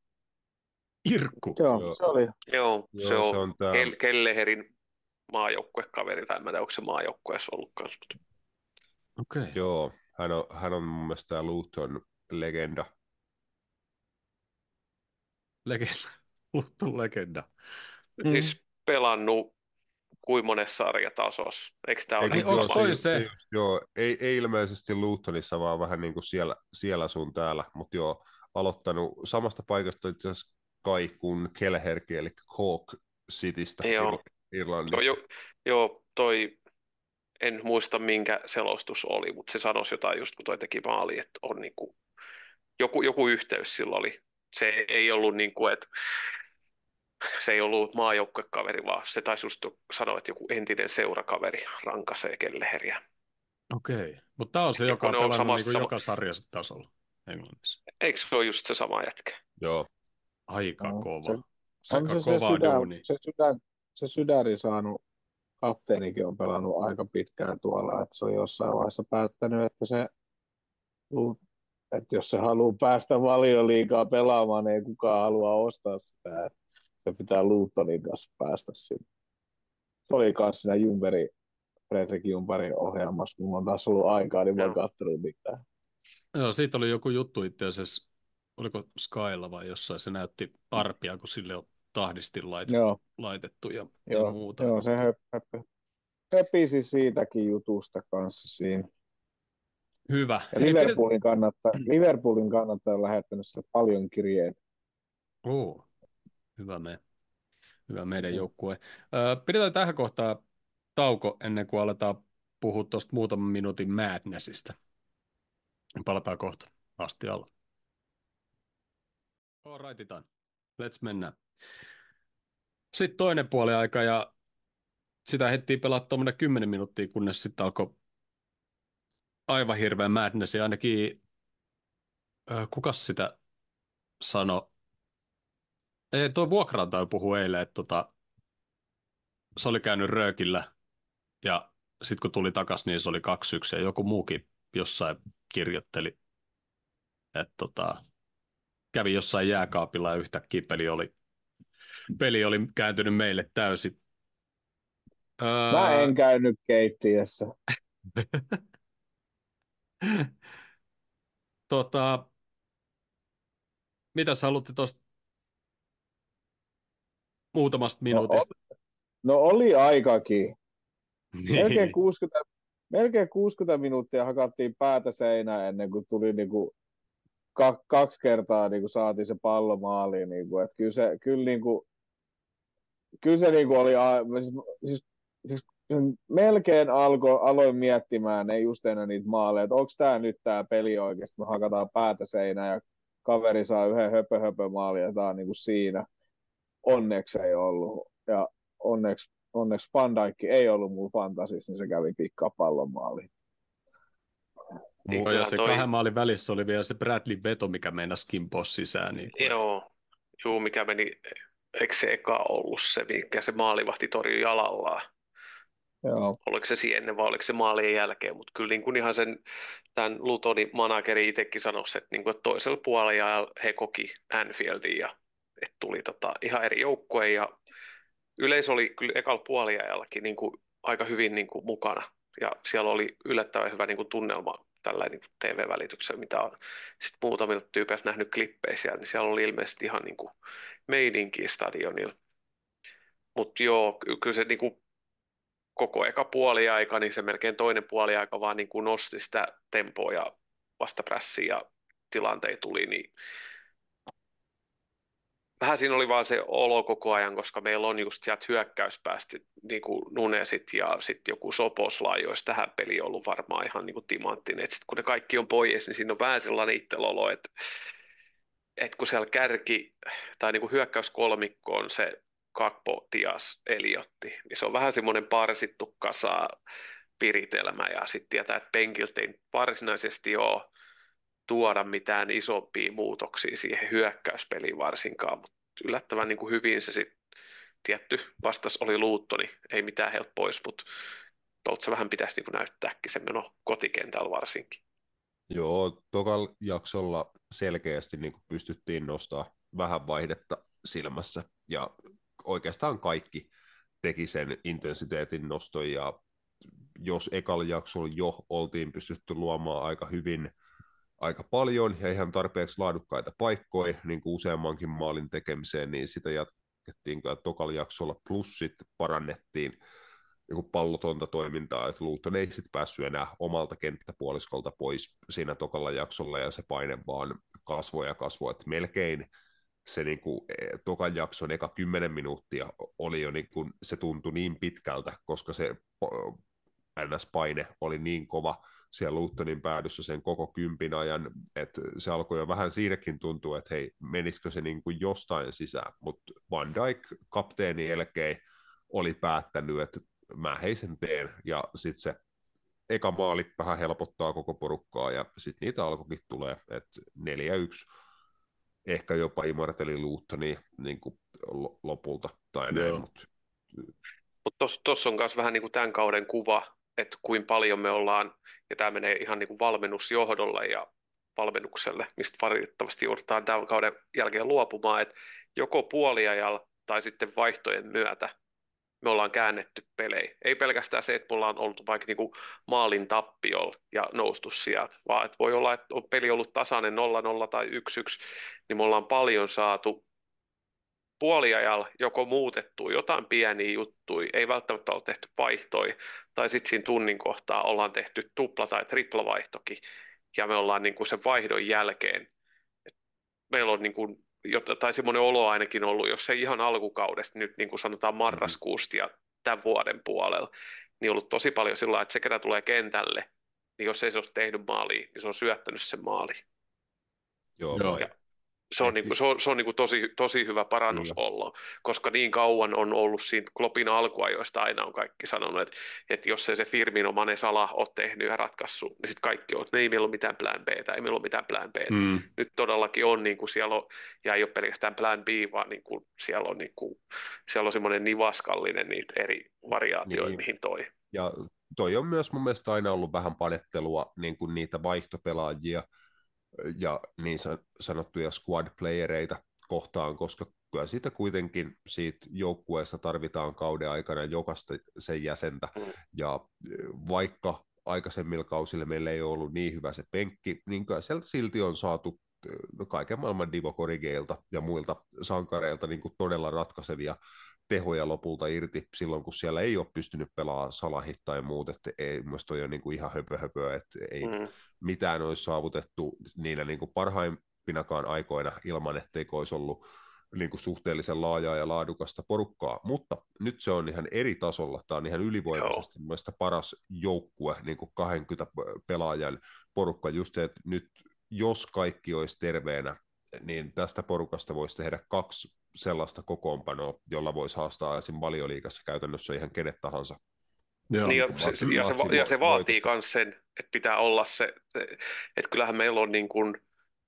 A: Irkku?
C: Joo, Joo. se oli.
B: Joo, Joo se, on, se on tämä... Kel- Kelleherin maajoukkuekaveri, tai en tiedä, onko se maajoukkueessa ollut kanssa.
A: Okei. Okay.
D: Joo, hän on, hän on mun mielestä tämä Luton legenda.
A: Legenda. Luton legenda.
B: Mm. Siis pelannut kuin monessa sarjatasossa. Eikö tämä ole?
A: Onko toi se?
D: Just, joo, ei, ei ilmeisesti Lutonissa, vaan vähän niin kuin siellä, siellä sun täällä, mutta joo, aloittanut samasta paikasta itse asiassa Kai kuin Kelherki, eli Hawk Citystä joo. Irlannista.
B: Joo, jo, joo, toi, en muista minkä selostus oli, mutta se sanoisi jotain just kun toi teki maali, että on niin kuin, joku, joku yhteys sillä oli. Se ei ollut niin kuin, että se ei ollut maajoukkuekaveri, vaan se taisi just sanoa, että joku entinen seurakaveri rankasee Kelleheriä.
A: Okei, mutta tämä on se, joka on pelannut samassa, niin joka sarjassa tasolla Englannissa.
B: Eikö se ole just se sama jätkä?
D: Joo.
A: Aika no, kova.
C: Se, Aika on se, kova se, sydän, duuni. se, sydän, se sydäri saanut kapteenikin on pelannut aika pitkään tuolla, että se on jossain vaiheessa päättänyt, että se että jos se haluaa päästä valioliikaa pelaamaan, niin ei kukaan halua ostaa sitä. Se pitää Lutonin kanssa päästä sinne. Se oli kanssa siinä Jumberi, Fredrik Jumberin ohjelmassa. Mulla on taas ollut aikaa, niin mä katsonut mitään.
A: Joo, siitä oli joku juttu itse asiassa, oliko Skylla vai jossain, se näytti arpia, kun sille on tahdisti laitettu, joo. laitettu ja,
C: joo,
A: ja muuta.
C: Joo, se höp, höp, höpisi siitäkin jutusta kanssa siinä.
A: Hyvä.
C: Ja Liverpoolin, kannattaa, Liverpoolin kannattaa on lähettänyt paljon kirjeitä.
A: Oo, hyvä me. Hyvä meidän joukkue. pidetään tähän kohtaan tauko ennen kuin aletaan puhua tuosta muutaman minuutin Madnessista. Palataan kohta asti alla. All right, Let's mennä. Sitten toinen puoli aika ja sitä heti pelaa tuommoinen 10 minuuttia, kunnes sitten alkoi aivan hirveä madness ja ainakin äh, kukas sitä sano? Ei, tuo vuokraantaja puhui eilen, että tota, se oli käynyt röökillä ja sitten kun tuli takaisin, niin se oli kaksi yksi ja joku muukin jossain kirjoitteli, että tota, kävi jossain jääkaapilla ja yhtäkkiä peli oli, peli oli kääntynyt meille täysin.
C: Mä en käynyt keittiössä.
A: tota, mitä sä halutti tuosta muutamasta minuutista?
C: No, no oli aikakin. Niin. Melkein 60, melkein 60 minuuttia hakattiin päätä seinään ennen kuin tuli niin kuin kaksi kertaa niin kuin saatiin se pallo maaliin. Niin kuin, että kyllä se, kyllä niin kuin, kyllä se niin kuin oli, siis, siis, siis melkein alko, aloin miettimään ne just ennen niitä maaleja, että onko tämä nyt tämä peli oikeasti, me hakataan päätä seinään ja kaveri saa yhden höpö höpö maali ja tämä on niin kuin siinä. Onneksi ei ollut. Ja onneksi, onneksi Van Dijk ei ollut mulla fantasissa, niin se kävi pikkaa pallon maaliin.
A: Niin, ja se toi... kahden maalin välissä oli vielä se Bradley Veto, mikä meinasi kimpoa sisään. Niin
B: kuin... Joo, Juu, mikä meni, eikö se eka ollut se, mikä se maalivahti torjui jalallaan?
C: Joo.
B: Oliko se siihen vai oliko se maalien jälkeen, mutta kyllä niin kuin ihan sen tämän Lutonin manageri itsekin sanoi, että, niin kuin, että toisella puolella he koki Anfieldin ja että tuli tota, ihan eri joukkue ja yleisö oli kyllä ekalla puoliajallakin niin kuin, aika hyvin niin kuin, mukana ja siellä oli yllättävän hyvä niin kuin, tunnelma tällä niin TV-välityksellä, mitä on sitten muutamilta tyypeiltä nähnyt klippejä siellä, niin siellä oli ilmeisesti ihan niin kuin meidinkin stadionilla. Mutta joo, kyllä se niin kuin koko eka puoliaika, niin se melkein toinen puoliaika vaan niin kuin nosti sitä tempoa ja vastaprässiä ja tilanteita tuli, niin vähän siinä oli vaan se olo koko ajan, koska meillä on just sieltä hyökkäyspäästä niin kuin Nunesit ja sitten joku Soposla, joista tähän peli on ollut varmaan ihan niin kuin timanttinen. Et sit kun ne kaikki on pois, niin siinä on vähän sellainen itselolo, että, että kun siellä kärki tai niin kuin hyökkäyskolmikko on se Kakpo, Tias, Eliotti, niin se on vähän semmoinen parsittu kasa piritelmä ja sitten tietää, että penkiltä ei varsinaisesti ole tuoda mitään isompia muutoksia siihen hyökkäyspeliin varsinkaan, mutta yllättävän niin kuin hyvin se sitten tietty vastas oli Luuttoni, niin ei mitään helppoa pois, mutta tuolta se vähän pitäisi niin näyttääkin se meno kotikentällä varsinkin.
D: Joo, tokal jaksolla selkeästi niin kuin pystyttiin nostaa vähän vaihdetta silmässä ja oikeastaan kaikki teki sen intensiteetin noston ja jos ekalla jaksolla jo oltiin pystytty luomaan aika hyvin aika paljon ja ihan tarpeeksi laadukkaita paikkoja niin kuin useammankin maalin tekemiseen, niin sitä jatkettiin tokalla jaksolla, plus sitten parannettiin niin kuin pallotonta toimintaa, että Luton ei sitten päässyt enää omalta kenttäpuoliskolta pois siinä tokalla jaksolla, ja se paine vaan kasvoi ja kasvoi, että melkein se niin kuin, e, tokan jakson eka kymmenen minuuttia oli jo, niin kuin, se tuntui niin pitkältä, koska se NS-paine oli niin kova siellä Lutonin päädyssä sen koko kympin ajan, että se alkoi jo vähän siinäkin tuntua, että hei, menisikö se niin kuin jostain sisään, mutta Van Dijk kapteeni jälkeen oli päättänyt, että mä heisen teen, ja sitten se eka maali vähän helpottaa koko porukkaa, ja sitten niitä alkoikin tulee, että 4-1 ehkä jopa imarteli Luuttoni niin kuin lopulta tai näin. Mutta
B: Mut tuossa on myös vähän niin kuin tämän kauden kuva, että kuin paljon me ollaan, ja tämä menee ihan niin kuin valmennusjohdolle ja valmennukselle, mistä valitettavasti joudutaan tämän kauden jälkeen luopumaan, että joko puoliajalla tai sitten vaihtojen myötä me ollaan käännetty pelejä. Ei pelkästään se, että me ollaan ollut vaikka niinku maalin tappiolla ja noustu sieltä, vaan että voi olla, että on peli ollut tasainen 0-0 tai 1-1, niin me ollaan paljon saatu puoliajalla joko muutettu jotain pieniä juttuja, ei välttämättä ole tehty vaihtoja, tai sitten siinä tunnin kohtaa ollaan tehty tupla- tai triplavaihtokin, ja me ollaan niin kuin sen vaihdon jälkeen, meillä on niin kuin, tai semmoinen olo ainakin ollut, jos ei ihan alkukaudesta, nyt niin kuin sanotaan marraskuusta ja tämän vuoden puolella, niin ollut tosi paljon sillä että se, ketä tulee kentälle, niin jos ei se olisi tehnyt maalia, niin se on syöttänyt sen maali.
D: Joo,
B: Joo. Ja se on, niin kuin, se on, se on niin kuin tosi, tosi hyvä parannus Kyllä. olla, koska niin kauan on ollut siinä Kloppin alkuajoista aina on kaikki sanonut, että, että jos ei se Firmino Mane Sala ole tehnyt ja ratkaissut, niin sitten kaikki on, että ei meillä ole mitään plan B, ei meillä ole mitään plan B. Mm. Nyt todellakin on, niin kuin siellä on, ja ei ole pelkästään plan B, vaan niin kuin siellä on, niin kuin, siellä on semmoinen nivaskallinen niitä eri variaatioita, niin. mihin toi.
D: Ja toi on myös mun mielestä aina ollut vähän panettelua niin kuin niitä vaihtopelaajia, ja niin sanottuja squad-playereita kohtaan, koska kyllä siitä kuitenkin siitä joukkueesta tarvitaan kauden aikana jokaista sen jäsentä, mm. ja e, vaikka aikaisemmilla kausilla meillä ei ollut niin hyvä se penkki, niin kyllä sieltä silti on saatu e, kaiken maailman Divo Korigeilta ja muilta sankareilta niin kuin todella ratkaisevia tehoja lopulta irti silloin, kun siellä ei ole pystynyt pelaamaan salahit tai muut, että ei, mun toi on niin kuin ihan höpö, höpö että ei mm. mitään olisi saavutettu niillä niin kuin parhaimpinakaan aikoina ilman, etteikö olisi ollut niin kuin suhteellisen laajaa ja laadukasta porukkaa, mutta nyt se on ihan eri tasolla, tämä on ihan ylivoimaisesti mielestäni paras joukkue, niin kuin 20 pelaajan porukka, just se, että nyt jos kaikki olisi terveenä, niin tästä porukasta voisi tehdä kaksi sellaista kokoonpanoa, jolla voisi haastaa esim. valioliikassa käytännössä ihan kenet tahansa.
B: Joo. Niin, ja, se, se, ja, se, ja se vaatii myös sen, että pitää olla se, että kyllähän meillä on niin kuin,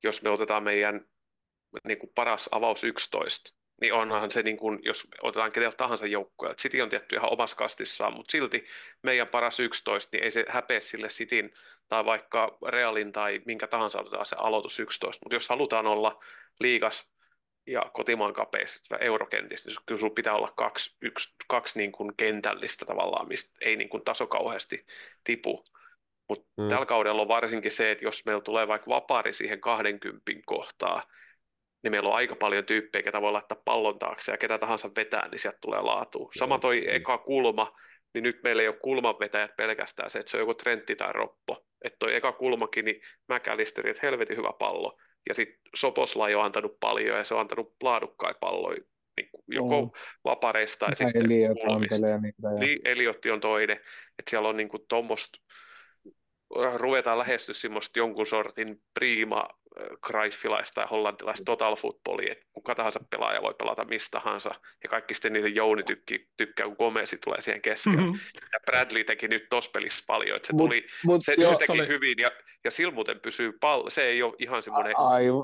B: jos me otetaan meidän niin kuin paras avaus 11, niin onhan se, niin kuin, jos otetaan keneltä tahansa joukkoja, City on tietty ihan omassa kastissaan, mutta silti meidän paras 11, niin ei se häpeä sille Cityn tai vaikka Realin tai minkä tahansa otetaan se aloitus 11, mutta jos halutaan olla liigas ja kotimaan kapeissa eurokentistä, niin kyllä sulla pitää olla kaksi, yksi, kaksi niin kuin kentällistä tavallaan, mistä ei niin kuin taso kauheasti tipu. Mutta mm. tällä kaudella on varsinkin se, että jos meillä tulee vaikka vapaari siihen 20 kohtaa, niin meillä on aika paljon tyyppejä, ketä voi laittaa pallon taakse ja ketä tahansa vetää, niin sieltä tulee laatu. Sama toi Joo, eka kulma, niin nyt meillä ei ole kulmanvetäjät pelkästään se, että se on joku Trentti tai Roppo. Että toi eka kulmakin, niin McAllisteri, että helvetin hyvä pallo. Ja sitten Soposla ei ole antanut paljon ja se on antanut laadukkaita palloja niin joko mm. vapareista tai sitten
C: Eliot niitä. Ja...
B: Niin, Eliotti on toinen. Että siellä on niin tuommoista ruvetaan lähestyä semmoista jonkun sortin prima Cruyffilaista tai hollantilaista total footballia, että kuka tahansa pelaaja voi pelata mistä tahansa, ja kaikki sitten niitä Jouni tykki, tykkää, kun Gomesi tulee siihen keskelle. Mm-hmm. Ja Bradley teki nyt tuossa pelissä paljon, että se, mut, tuli, mut, se, jo, se teki oli... hyvin, ja, ja silmuten pysyy pallo, se ei ole ihan semmoinen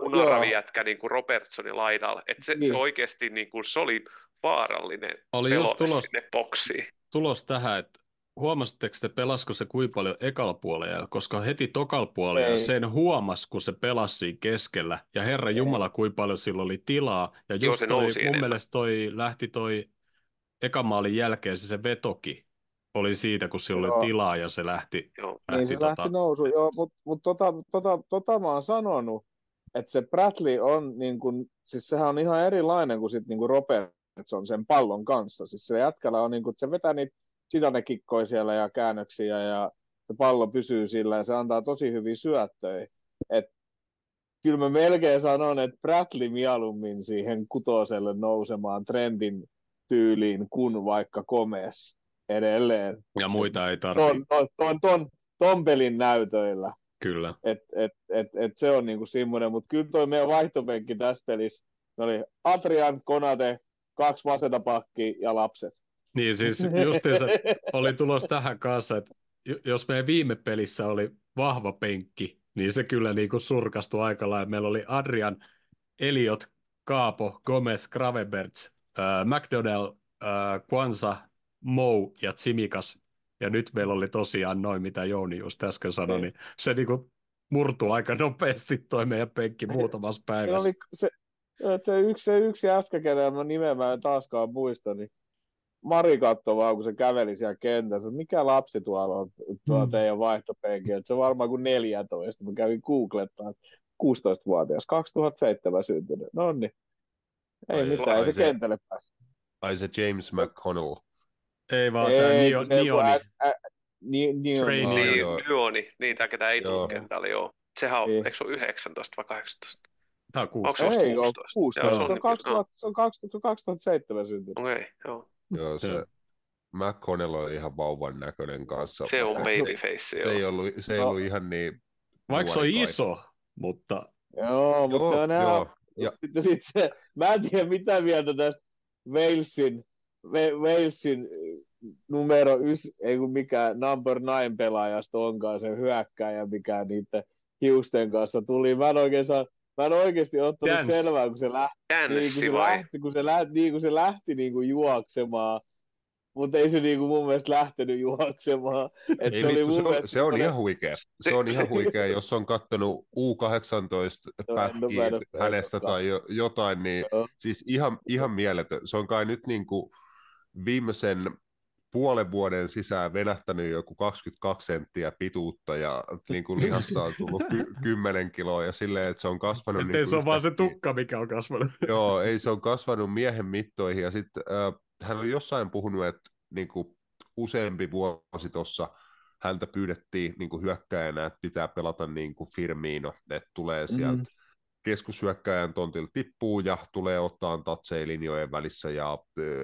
B: punaravi-jätkä niin kuin Robertsonin laidalla, että se, niin. se oikeasti niin kuin, se oli vaarallinen
A: oli just tulos,
B: sinne boksiin.
A: Tulos tähän, että huomasitteko te, pelasko se kuinka paljon ekalla puolella, koska heti tokal puolella sen huomasi, kun se pelasi keskellä, ja Herra Ei. Jumala, kuinka paljon sillä oli tilaa, ja just Joo, toi, mun enemmän. mielestä toi lähti toi ekamaalin jälkeen se, se vetoki, oli siitä, kun sillä oli tilaa ja se lähti,
C: Joo. lähti, niin se tota... lähti nousu, joo, mutta mut tota, tota, tota mä oon sanonut, että se Bradley on, niin kun, siis sehän on ihan erilainen kuin sit niin kuin Robertson sen pallon kanssa, siis se jätkällä on, niin kun, se vetää niitä sisänekikkoi siellä ja käännöksiä ja se pallo pysyy sillä ja se antaa tosi hyviä syöttöjä. Et kyllä mä melkein sanon, että Bradley mieluummin siihen kutoselle nousemaan trendin tyyliin kuin vaikka Komes edelleen.
A: Ja muita ei tarvitse.
C: Ton, ton, ton, ton, ton pelin näytöillä.
A: Kyllä.
C: Et, et, et, et se on niinku semmoinen, mutta kyllä toi meidän vaihtopenkki tässä pelissä, oli Adrian, Konate, kaksi vasenta pakki ja lapset.
A: Niin siis justiinsa oli tulos tähän kanssa, että jos meidän viime pelissä oli vahva penkki, niin se kyllä niin kuin surkastui aika lailla. Meillä oli Adrian, Eliot, Kaapo, Gomez, Gravenberts, äh, McDonnell, äh, Kwanza, Mou ja Tsimikas. Ja nyt meillä oli tosiaan noin, mitä Jouni just äsken sanoi, niin, niin se niin kuin murtuu aika nopeasti toi meidän penkki muutamassa päivässä.
C: Oli, se, se yksi, se yksi jätkä, kenen mä nimeä mä en taaskaan muista, niin Mari katsoi vaan, kun se käveli siellä kentässä, mikä lapsi tuolla on tuo mm. teidän vaihtopenki, että se on varmaan kuin 14. Mä kävin googlettaan, 16-vuotias, 2007 syntynyt. No niin, ei ai, mitään, ai ei se, se kentälle pääse.
D: Ai se James McConnell.
A: Ei vaan ei, tämä Nio, Nioni.
C: Ni, Nioni.
B: Niin, Nioni, niin tämä ketä ei tule kentälle, joo. Sehän on, niin. eikö se ole 19 vai 18?
A: Tämä on 16.
C: Ei, 16. 16. Joo, se, on, 2000, se on 2007 syntynyt.
B: Okei, okay, joo.
D: Joo, se McConnell oli ihan vauvan näköinen kanssa.
B: Se on babyface,
D: se, se ei ollut, se ei ollut ihan niin...
A: Vaikka se on iso, mutta...
C: Joo, mutta joo, nämä... joo. Ja... Sitten sit se, mä en tiedä mitä mieltä tästä Walesin, Walesin numero ys, ei kun mikä number nine pelaajasta onkaan se hyökkäjä, mikä niiden hiusten kanssa tuli. Mä en oikein saa, mä en oikeasti ottanut Dance. selvää, kun se lähti, niin, kun se lähti, kun se lähti, niin kun se lähti niin kuin juoksemaan, mutta ei se niinku mun mielestä lähtenyt juoksemaan. Et
D: ei, se, oli se, on, se on ihan huikea. Se on ihan huikea, jos on kattonut U18 pätkiä hänestä tai jotain, niin siis ihan, ihan mieletön. Se on kai nyt niinku viimeisen puolen vuoden sisään venähtänyt joku 22 senttiä pituutta ja niin kuin lihasta on tullut ky- 10 kiloa ja silleen, että se on kasvanut...
A: Ettei niin se on vaan se tukka, mikä on kasvanut.
D: Joo, ei se on kasvanut miehen mittoihin ja sitten äh, hän oli jossain puhunut, että niin kuin useampi vuosi tuossa häntä pyydettiin niin kuin hyökkäjänä, että pitää pelata niin kuin Firmino, että tulee sieltä. mm keskushyökkäjän tontilla tippuu ja tulee ottaa tatseja linjojen välissä ja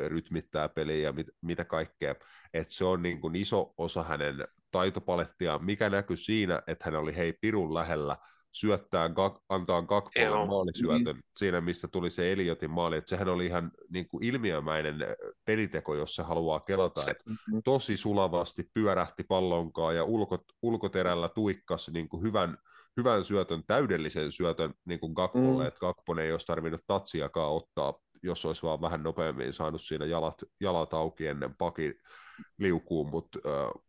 D: rytmittää peliä ja mit, mitä kaikkea. Et se on niin kuin iso osa hänen taitopalettiaan, mikä näkyy siinä, että hän oli hei pirun lähellä syöttää, antaa Gakpolle maalisyötön mm. siinä, mistä tuli se Eliotin maali, että sehän oli ihan niin kuin ilmiömäinen peliteko, jos se haluaa kelata, että mm-hmm. tosi sulavasti pyörähti pallonkaan ja ulko, ulkoterällä tuikkas niin kuin hyvän, hyvän syötön, täydellisen syötön niin kuin Gakpolle, mm. että Gakponen ei olisi tarvinnut tatsiakaan ottaa, jos olisi vaan vähän nopeammin saanut siinä jalat, jalat auki ennen pakin liukuun, mutta äh,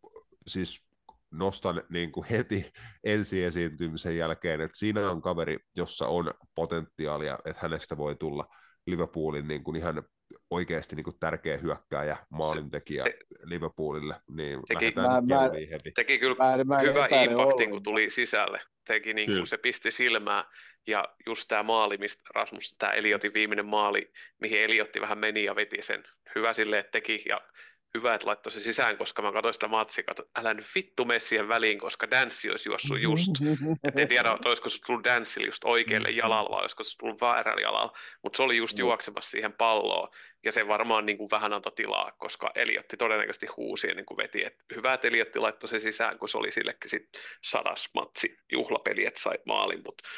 D: siis nostan niin kuin heti ensiesiintymisen jälkeen, että siinä on kaveri, jossa on potentiaalia, että hänestä voi tulla Liverpoolin niin kuin ihan oikeasti niin kuin tärkeä hyökkääjä, maalintekijä se, Liverpoolille, niin teki, mä, mä, heti.
B: Teki kyllä mä, mä hyvä impakti, kun tuli sisälle. Teki niin kuin se pisti silmää, ja just tämä maali, mistä Rasmus, tämä Eliotin viimeinen maali, mihin Eliotti vähän meni ja veti sen hyvä sille, että teki, ja hyvä, että laittoi se sisään, koska mä katsoin sitä matsia, älä nyt vittu mene siihen väliin, koska Danssi olisi juossut just. Et en tiedä, olisiko se tullut Danssille just oikealle jalalle vai olisiko se tullut väärällä jalalla, mutta se oli just juoksemassa siihen palloon ja se varmaan niin kuin vähän antoi tilaa, koska Eliotti todennäköisesti huusi ja niin kuin veti, että hyvä, että Eliotti laittoi se sisään, kun se oli sillekin sit sadas matsi juhlapeli, että sai maalin, mutta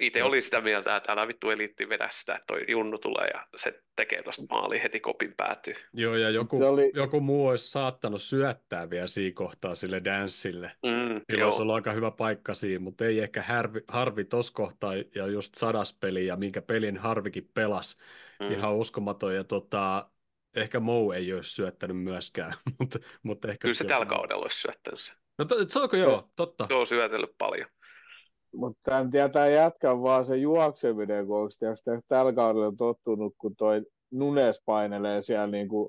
B: itse oli sitä mieltä, että älä vittu eliitti vedä sitä, että toi Junnu tulee ja se tekee tuosta maali heti kopin päätyy.
A: Joo, ja joku, oli... joku muu olisi saattanut syöttää vielä siinä kohtaa sille danssille. Mm, Sillä olisi ollut aika hyvä paikka siinä, mutta ei ehkä Harvi, Harvi tuossa kohtaa ja just sadas peli ja minkä pelin Harvikin pelas. Mm. Ihan uskomaton ja tota, ehkä Mou ei olisi syöttänyt myöskään. mutta, mutta ehkä
B: Kyllä se tällä kaudella olisi syöttänyt
A: No to, se onko joo, totta.
B: Se on syötellyt paljon.
C: Mutta tämän tietää jätkän vaan se juokseminen, kun onko tällä kaudella tottunut, kun toi Nunes painelee siellä niin kuin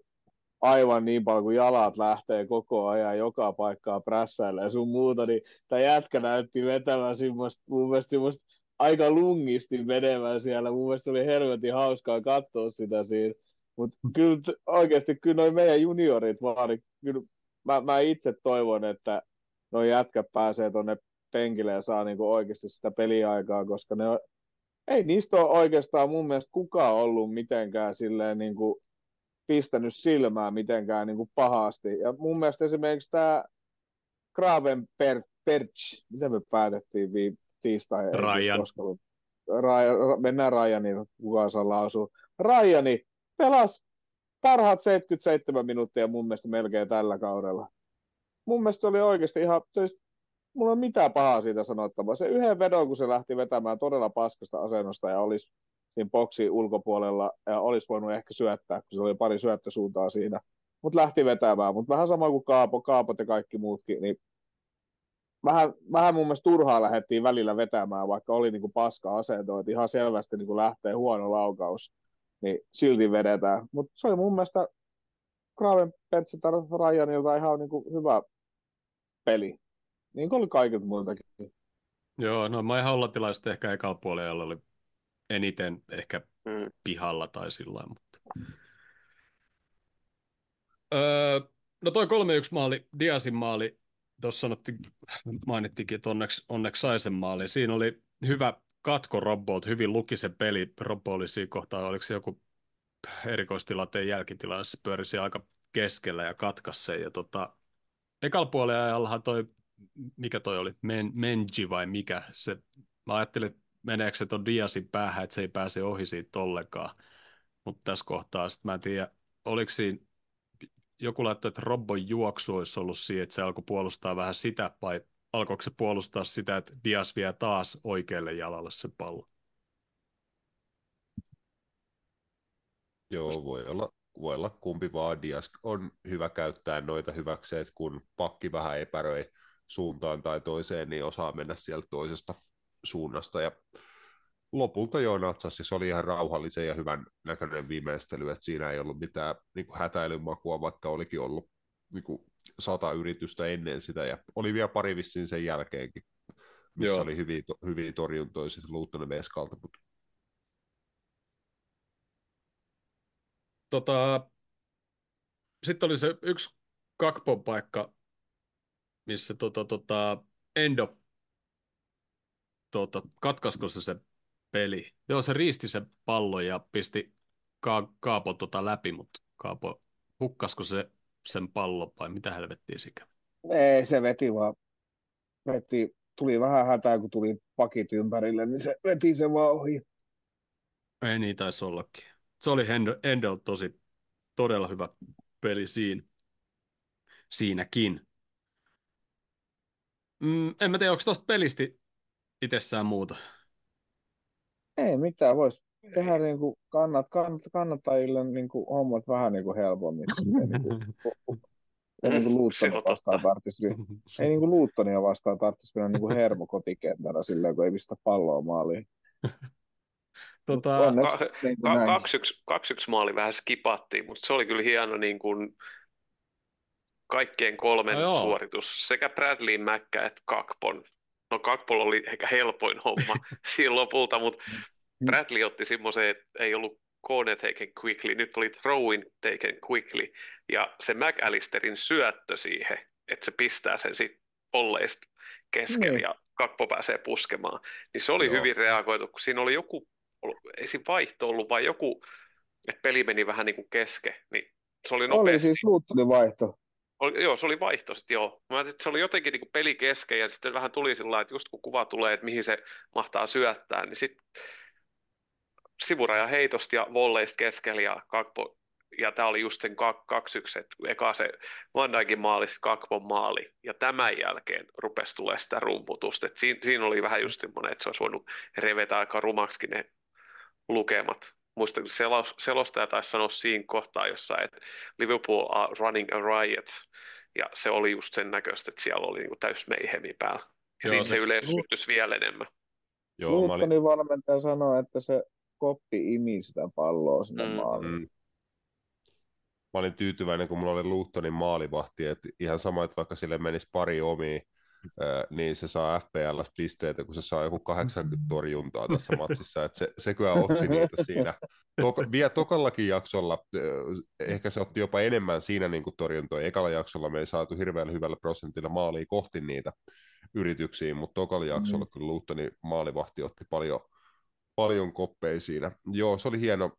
C: aivan niin paljon, kun jalat lähtee koko ajan joka paikkaa prässäillä ja sun muuta, niin tämä jätkä näytti vetävän semmoista, mun mielestä semmoista aika lungisti menevän siellä. Mun mielestä oli helvetin hauskaa katsoa sitä siinä. Mutta kyllä oikeasti, kyllä noin meidän juniorit vaan, niin kyllä mä, mä itse toivon, että noin jätkät pääsee tuonne penkille ja saa niin kuin oikeasti sitä peliaikaa, koska ne on, ei niistä ole oikeastaan mun mielestä kukaan ollut mitenkään silleen niin kuin pistänyt silmää mitenkään niin kuin pahasti. Ja mun mielestä esimerkiksi tämä Graven Perch, miten me päätettiin viime tiistai?
A: Ryan.
C: Koska, Ryan. Mennään Ryaniin, kukaan saa lausua. Ryani pelasi parhaat 77 minuuttia mun mielestä melkein tällä kaudella. Mun mielestä oli oikeasti ihan, siis mulla on mitään pahaa siitä sanottavaa. Se yhden vedon, kun se lähti vetämään todella paskasta asennosta ja olisi siinä boksi ulkopuolella ja olisi voinut ehkä syöttää, kun se oli pari syöttösuuntaa siinä. Mutta lähti vetämään, mutta vähän sama kuin Kaapo, Kaapot ja kaikki muutkin, niin vähän, vähän mun mielestä turhaa lähdettiin välillä vetämään, vaikka oli niin kuin paska asento, että ihan selvästi niin kuin lähtee huono laukaus, niin silti vedetään. Mutta se oli mun mielestä Graven Petsetar Ryanilta ihan niin kuin hyvä peli, niin kuin oli kaikilta muiltakin.
A: Joo, no mä ihan hollantilaiset ehkä ekalla puolella oli eniten ehkä mm. pihalla tai sillä mutta... Öö, no toi 3-1 maali, Diasin maali, tuossa sanottiin, mainittikin, että onneksi, onneksi sai sen maali. Siinä oli hyvä katko Robbolt, hyvin luki se peli. Robbo oli siinä kohtaa, oliko se joku erikoistilanteen jälkitilanne, se pyörisi aika keskellä ja katkas sen. Ja tota, ekalla puolella ajallahan toi, mikä toi oli, Men, Menji vai mikä, se, mä ajattelin, että meneekö se ton Diasin päähän, että se ei pääse ohi siitä ollenkaan. Mutta tässä kohtaa sitten mä en tiedä, oliko siinä joku laittoi, että Robbon juoksu olisi ollut siihen, että se alkoi puolustaa vähän sitä, vai alkoiko se puolustaa sitä, että Dias vie taas oikealle jalalle sen pallon?
D: Joo, voi olla, voi olla kumpi vaan. Dias on hyvä käyttää noita hyväkseen, kun pakki vähän epäröi suuntaan tai toiseen, niin osaa mennä sieltä toisesta suunnasta. Ja lopulta jo natsasi, se oli ihan rauhallisen ja hyvän näköinen viimeistely, että siinä ei ollut mitään niin kuin hätäilymakua, vaikka olikin ollut niin kuin sata yritystä ennen sitä, ja oli vielä pari vissiin sen jälkeenkin, missä Joo. oli hyviä, hyviä torjuntoja sitten Luuttonen Veskalta. Mutta...
A: Tota, sitten oli se yksi kakpon paikka, missä tota, tota, Endo tota, katkasko se se peli. Joo, se riisti se pallo ja pisti ka- Kaapo tota läpi, mutta Kaapo, hukkasko se sen pallo vai mitä helvettiä sikä?
C: Ei, se veti vaan. Veti, tuli vähän hätää, kun tuli pakit ympärille, niin se veti se vaan ohi.
A: Ei niin taisi ollakin. Se oli Endo tosi todella hyvä peli siinä. siinäkin. Mm, en mä tiedä, onko tuosta pelistä itsessään muuta?
C: Ei mitään, voisi tehdä niin kuin kannat, kannat, kannattajille niin kuin hommat vähän niin kuin helpommin. ei niin kuin Luuttonia vastaan tarvitsisi, ei niin kuin Luuttonia vastaan tarvitsisi mennä niin kuin hermo kotikentällä silleen, kun ei pistä palloa maaliin.
B: Tota, ka- niin ka- 2-1 maali vähän skipattiin, mutta se oli kyllä hieno niin kuin kaikkien kolmen no suoritus, sekä Bradley Mäkkä että Kakpon no Kakpol oli ehkä helpoin homma siinä lopulta, mutta mm. Bradley otti semmoisen, että ei ollut kone taken quickly, nyt oli throwing taken quickly, ja se McAllisterin syöttö siihen, että se pistää sen sitten olleista keskellä, mm. ja Kakpo pääsee puskemaan, niin se oli Joo. hyvin reagoitu, kun siinä oli joku, ei siinä vaihto ollut, vai joku, että peli meni vähän niin kuin keske, niin se oli nopeasti.
C: Oli siis Luuttonin vaihto.
B: Oli, joo, se oli vaihto sitten, joo. Mä että se oli jotenkin niin peli kesken ja sitten vähän tuli sillä että just kun kuva tulee, että mihin se mahtaa syöttää, niin sitten sivuraja heitosta ja volleista keskellä ja kakpo, ja tämä oli just sen 2-1, että eka se Van Dijkin maali, Kakpon maali, ja tämän jälkeen rupesi tulemaan sitä rumputusta. Et siinä, siinä, oli vähän just semmoinen, että se olisi voinut revetä aika rumaksikin ne lukemat muista selostaja taisi sanoa siinä kohtaa jossain, että Liverpool are running a riot, ja se oli just sen näköistä, että siellä oli niinku täys meihemi päällä. Ja siitä se yleisytys vielä enemmän.
C: Joo, Luuttonin olin... valmentaja sanoi, että se koppi imi sitä palloa sinne mm. maaliin. Mm.
D: Mä olin tyytyväinen, kun mulla oli Luuttonin maalivahti, että ihan sama, että vaikka sille menisi pari omia, niin se saa FPL-pisteitä, kun se saa joku 80 torjuntaa tässä matsissa. että se, se kyllä otti niitä siinä. Tok, vielä tokallakin jaksolla, ehkä se otti jopa enemmän siinä niin kuin torjuntoja. Ekalla jaksolla me ei saatu hirveän hyvällä prosentilla maalia kohti niitä yrityksiä, mutta tokalla jaksolla mm. kyllä Luuttoni maalivahti otti paljon, paljon koppeja siinä. Joo, se oli hieno.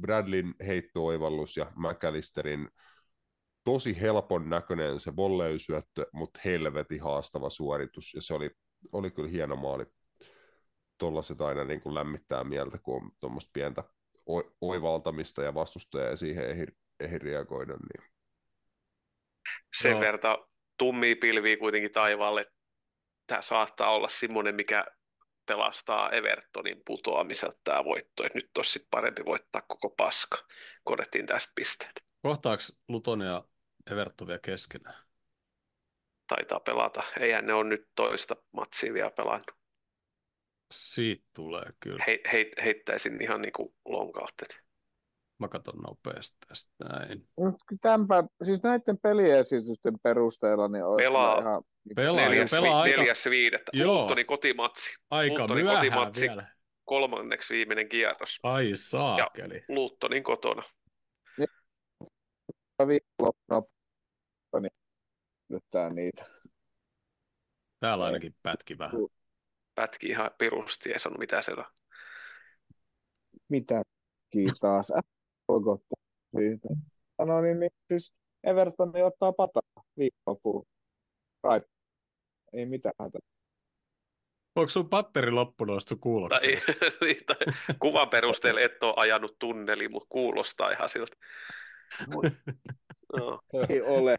D: Bradlin heitto-oivallus ja McAllisterin tosi helpon näköinen se volleysyöttö, mutta helveti haastava suoritus, ja se oli, oli kyllä hieno maali. Tuollaiset aina niin kuin lämmittää mieltä, kun on tuommoista pientä oivaltamista ja vastustaja ja siihen ei, ei reagoida. Niin.
B: Sen no. verta tummia pilviä kuitenkin taivaalle. Tämä saattaa olla semmoinen, mikä pelastaa Evertonin putoamiselta tämä voitto, että nyt olisi parempi voittaa koko paska, kun tästä pisteet.
A: Kohtaako Luton ja Everton vielä keskenään?
B: taitaa pelata. Eihän ne ole nyt toista matsia vielä pelannut.
A: Siitä tulee kyllä.
B: He, he, heittäisin ihan niin kuin lonkauttet.
A: Mä katson nopeasti tästä näin.
C: Tämänpä, siis näiden peliesitysten perusteella niin olisi
B: Pelaa.
C: ihan...
A: Pelaa,
B: neljäs,
A: ja pelaa
B: vi,
A: aika,
B: neljäs viidettä.
A: Joo.
B: Kotimatsi.
A: aika myöhään
B: kotimatsi.
A: vielä.
B: Kolmanneksi viimeinen kierros.
A: Ai saakeli.
B: Luuttonin kotona.
C: viikonloppuna niin yrittää niitä.
A: Täällä ainakin pätki vähän.
B: Pätki ihan pirusti, ei sano mitä siellä on.
C: Mitä taas? Äh, voiko ottaa siitä? No niin, niin siis Everton ottaa pata viikonlopulla. Kai. Ei mitään hätää.
A: Onko sun patteri loppunut noista
B: Tai,
A: kuulokkeista?
B: niin, tai kuvan perusteella et ole ajanut tunneli, mutta kuulostaa ihan siltä. No.
C: Ei ole.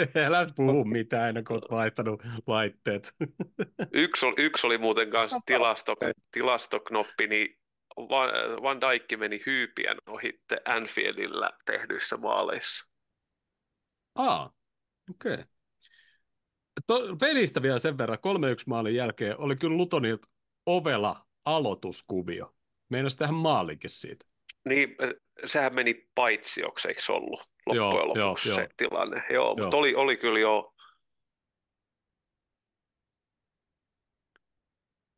A: Älä puhu mitään ennen kuin oot vaihtanut laitteet.
B: Yksi, oli, yksi oli muuten kanssa tilasto, tilastoknoppi, niin Van, Van Dijk meni hyypien ohitte Anfieldillä tehdyissä maaleissa.
A: Aa, okei. Okay. To, pelistä vielä sen verran, 3-1 maalin jälkeen oli kyllä Lutonilta ovela aloituskuvio. Meinasi tähän maalikin siitä.
B: Niin, sehän meni paitsioksi, eikö se ollut loppujen
A: Joo,
B: lopuksi
A: joo,
B: se
A: joo.
B: tilanne? Joo,
A: Joo.
B: mutta oli, oli kyllä jo,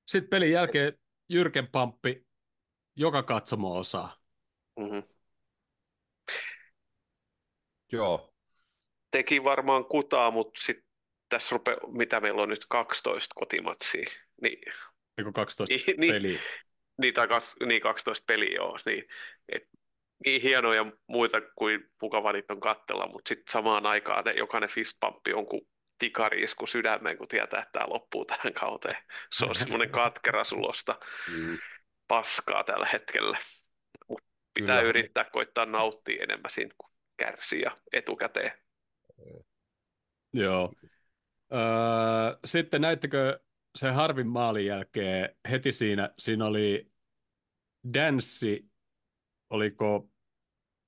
A: Sitten pelin jälkeen Jyrken Pamppi joka katsomo osaa.
B: mm
D: Joo,
B: teki varmaan kutaa, mutta sitten tässä rupeaa, mitä meillä on nyt 12 kotimatsia, niin,
A: Eikö 12
B: Niin, niin.
A: peliä?
B: niin, tai kas, niin 12 peliä joo, niin, et, niin hienoja muita kuin mukava niitä on katsella, mutta sitten samaan aikaan ne, jokainen fistpamppi on kuin tikariisku sydämeen, kun tietää, että tämä loppuu tähän kauteen. Se on semmoinen katkera sulosta
D: mm,
B: paskaa tällä hetkellä. Mut pitää
D: Kyllä.
B: yrittää koittaa nauttia enemmän siitä, kun kärsii ja etukäteen.
A: Joo. Öö, sitten näittekö se Harvin maalin jälkeen heti siinä, siinä oli Danssi, oliko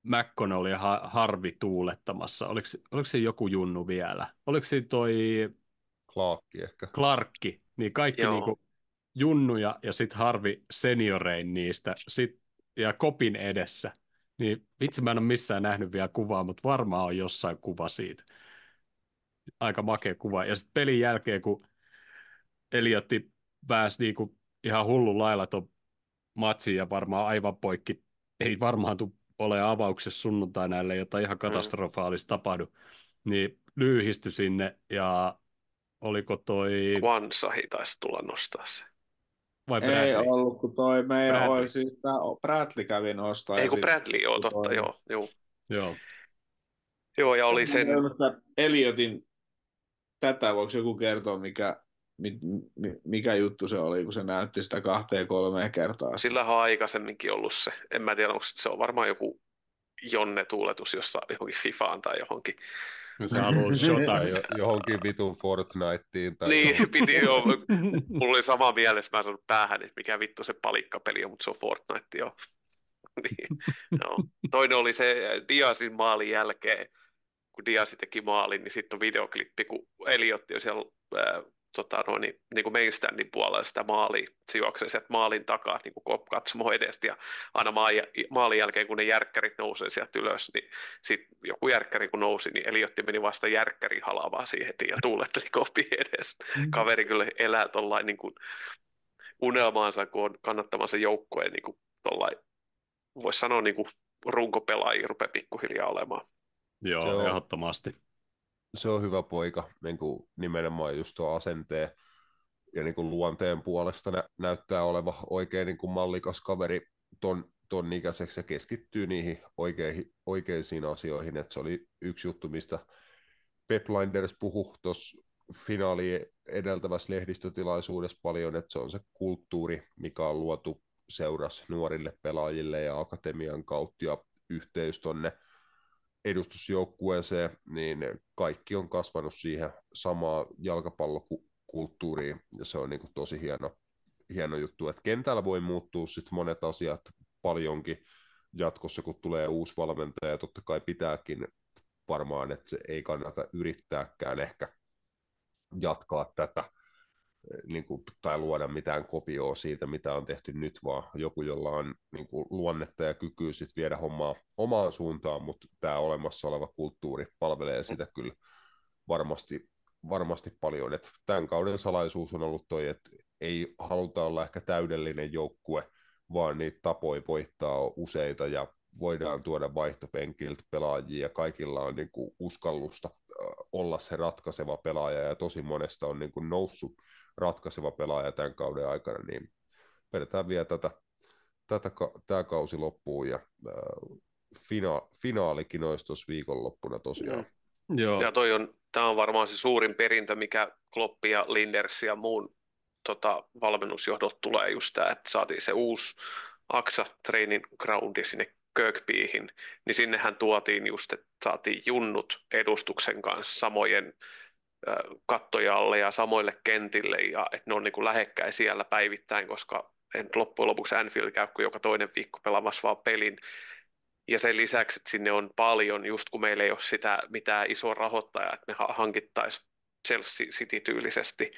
A: McConnell ja Ha- Harvi tuulettamassa. Oliko, se- oliko se joku junnu vielä? Oliko se toi
D: Clarkki ehkä.
A: Clarkki? Niin kaikki
B: Joo.
A: niinku junnuja ja sitten Harvi seniorein niistä sit, ja kopin edessä. Niin vitsi mä en ole missään nähnyt vielä kuvaa, mutta varmaan on jossain kuva siitä. Aika makea kuva. Ja sitten pelin jälkeen, kun Eliotti pääsi niinku ihan hullu lailla tuon matsiin ja varmaan aivan poikki, ei varmaan tule ole avauksessa sunnuntaina, ellei jotain ihan katastrofaalista tapahdu, niin lyyhistyi sinne ja oliko toi,
B: Kwansahi taisi tulla nostaa se.
A: vai
C: Ei
A: Bradley?
C: ollut, kun toi meidän
A: Bradley.
C: oli siis tää Bradley kävi nostaa.
B: Ei kun
C: sit-
B: Bradley, joo, totta,
C: toi-
B: joo, joo.
A: Joo.
B: Joo, ja oli sen,
C: Eliotin tätä, voiko joku kertoa, mikä, mi, mi, mikä juttu se oli, kun se näytti sitä kahteen kolmeen kertaa.
B: sillä on aikaisemminkin ollut se, en mä tiedä, onko se on varmaan joku Jonne-tuuletus jossain johonkin Fifaan tai johonkin.
A: Se haluaa
D: Tai
A: shotaksi.
D: jo- johonkin vitun Fortniteen. Tai
B: Niin,
D: johonkin.
B: piti jo, mulla oli sama mielessä, mä en saanut päähän, että mikä vittu se palikkapeli on, mutta se on Fortnite, joo. niin, joo. Toinen oli se Diasin maalin jälkeen, kun Diasi teki maalin, niin sitten on videoklippi, kun Eliotti on siellä ää, tota, noin, niin, niin kuin main standin puolella sitä maalia, se juoksee sieltä maalin takaa niin kuin katsomo edestä ja aina maali- maalin jälkeen, kun ne järkkärit nousee sieltä ylös, niin sitten joku järkkäri kun nousi, niin Eliotti meni vasta järkkäri halavaa siihen heti ja tuuletteli kopi edessä. Kaveri kyllä elää tollain niin kuin unelmaansa, kun on kannattamassa joukkueen niin kuin tollain, voisi sanoa niin kuin runkopelaajia rupeaa pikkuhiljaa olemaan.
A: Joo, ehdottomasti.
D: Se on hyvä poika, niin kuin nimenomaan just tuo asenteen ja niin kuin luonteen puolesta nä- näyttää oleva oikein niin kuin mallikas kaveri ton, ton ikäiseksi ja keskittyy niihin oikeihin, oikeisiin asioihin. Et se oli yksi juttu, mistä Pep Linders puhui tuossa finaali edeltävässä lehdistötilaisuudessa paljon, että se on se kulttuuri, mikä on luotu seuras nuorille pelaajille ja akatemian kautta ja yhteys tonne edustusjoukkueeseen, niin kaikki on kasvanut siihen samaan jalkapallokulttuuriin, ja se on niin kuin tosi hieno, hieno juttu, että kentällä voi muuttua sit monet asiat paljonkin jatkossa, kun tulee uusi valmentaja, ja totta kai pitääkin varmaan, että se ei kannata yrittääkään ehkä jatkaa tätä niin kuin, tai luoda mitään kopioa siitä, mitä on tehty nyt, vaan joku, jolla on niin kuin, luonnetta ja kykyä sit viedä hommaa omaan suuntaan, mutta tämä olemassa oleva kulttuuri palvelee sitä kyllä varmasti, varmasti paljon. Et tämän kauden salaisuus on ollut toi, että ei haluta olla ehkä täydellinen joukkue, vaan niitä tapoja voittaa useita ja voidaan tuoda vaihtopenkiltä pelaajia ja kaikilla on niin kuin uskallusta olla se ratkaiseva pelaaja ja tosi monesta on niin kuin noussut ratkaiseva pelaaja tämän kauden aikana, niin vedetään vielä tätä, tätä tämä kausi loppuun ja äh, fina, finaalikin olisi tuossa viikonloppuna tosiaan.
B: Mm. Joo. Ja toi on, tämä on varmaan se suurin perintö, mikä Kloppi ja Linders ja muun tota, valmennusjohdot tulee just tämä, että saatiin se uusi Aksa Training Groundi sinne Kirkbyihin, niin sinnehän tuotiin just, että saatiin junnut edustuksen kanssa samojen kattoja alle ja samoille kentille ja että ne on niin kuin lähekkäin siellä päivittäin, koska en loppujen lopuksi Anfield käy kuin joka toinen viikko pelaamassa vaan pelin. Ja sen lisäksi, että sinne on paljon, just kun meillä ei ole sitä mitään isoa rahoittajaa, että me hankittaisiin Chelsea City-tyylisesti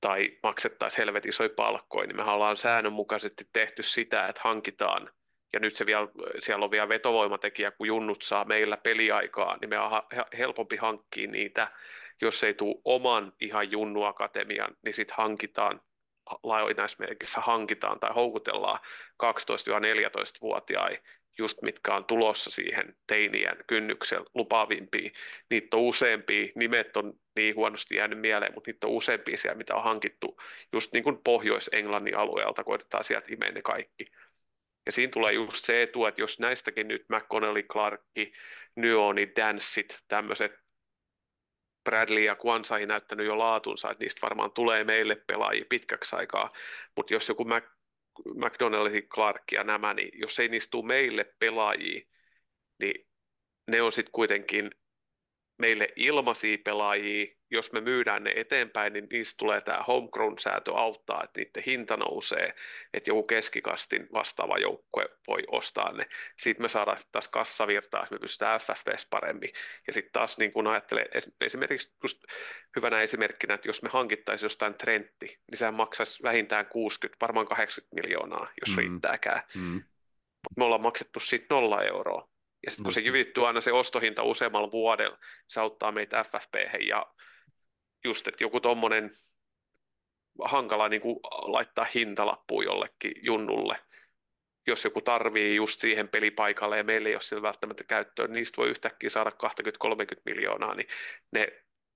B: tai maksettaisiin helvetin isoja palkkoja, niin me ollaan säännönmukaisesti tehty sitä, että hankitaan ja nyt se vielä, siellä on vielä vetovoimatekijä, kun junnut saa meillä peliaikaa, niin me on helpompi hankkia niitä jos ei tule oman ihan junnuakatemian, niin sitten hankitaan lainausmerkissä hankitaan tai houkutellaan 12-14-vuotiaita, just mitkä on tulossa siihen teinien kynnyksellä lupaavimpia. Niitä on useampia, nimet on niin huonosti jäänyt mieleen, mutta niitä on useampia siellä, mitä on hankittu just niin kuin Pohjois-Englannin alueelta, koitetaan sieltä imeä ne kaikki. Ja siinä tulee just se etu, että jos näistäkin nyt McConnelly, Clarkki, Nyoni, Danssit, tämmöiset Bradley ja Kwanza ei näyttänyt jo laatunsa, että niistä varmaan tulee meille pelaajia pitkäksi aikaa, mutta jos joku Mac, McDonald, Clark ja nämä, niin jos ei niistä tule meille pelaajia, niin ne on sitten kuitenkin meille ilmaisia pelaajia, jos me myydään ne eteenpäin, niin niistä tulee tämä homegrown-säätö auttaa, että niiden hinta nousee, että joku keskikastin vastaava joukkue voi ostaa ne. Sitten me saadaan sit taas kassavirtaa, me pystytään FFPs paremmin. Ja sitten taas niin kun ajattelee esimerkiksi just hyvänä esimerkkinä, että jos me hankittaisiin jostain Trentti, niin sehän maksaisi vähintään 60, varmaan 80 miljoonaa, jos mm. riittääkään. Mm. Me ollaan maksettu siitä nolla euroa. Ja sitten kun se jyvittyy aina se ostohinta useammalla vuodella, se auttaa meitä ffp ja just, että joku tuommoinen hankala niin kuin laittaa hintalappuun jollekin junnulle, jos joku tarvii just siihen pelipaikalle ja meillä ei ole sillä välttämättä käyttöön, niistä voi yhtäkkiä saada 20-30 miljoonaa, niin ne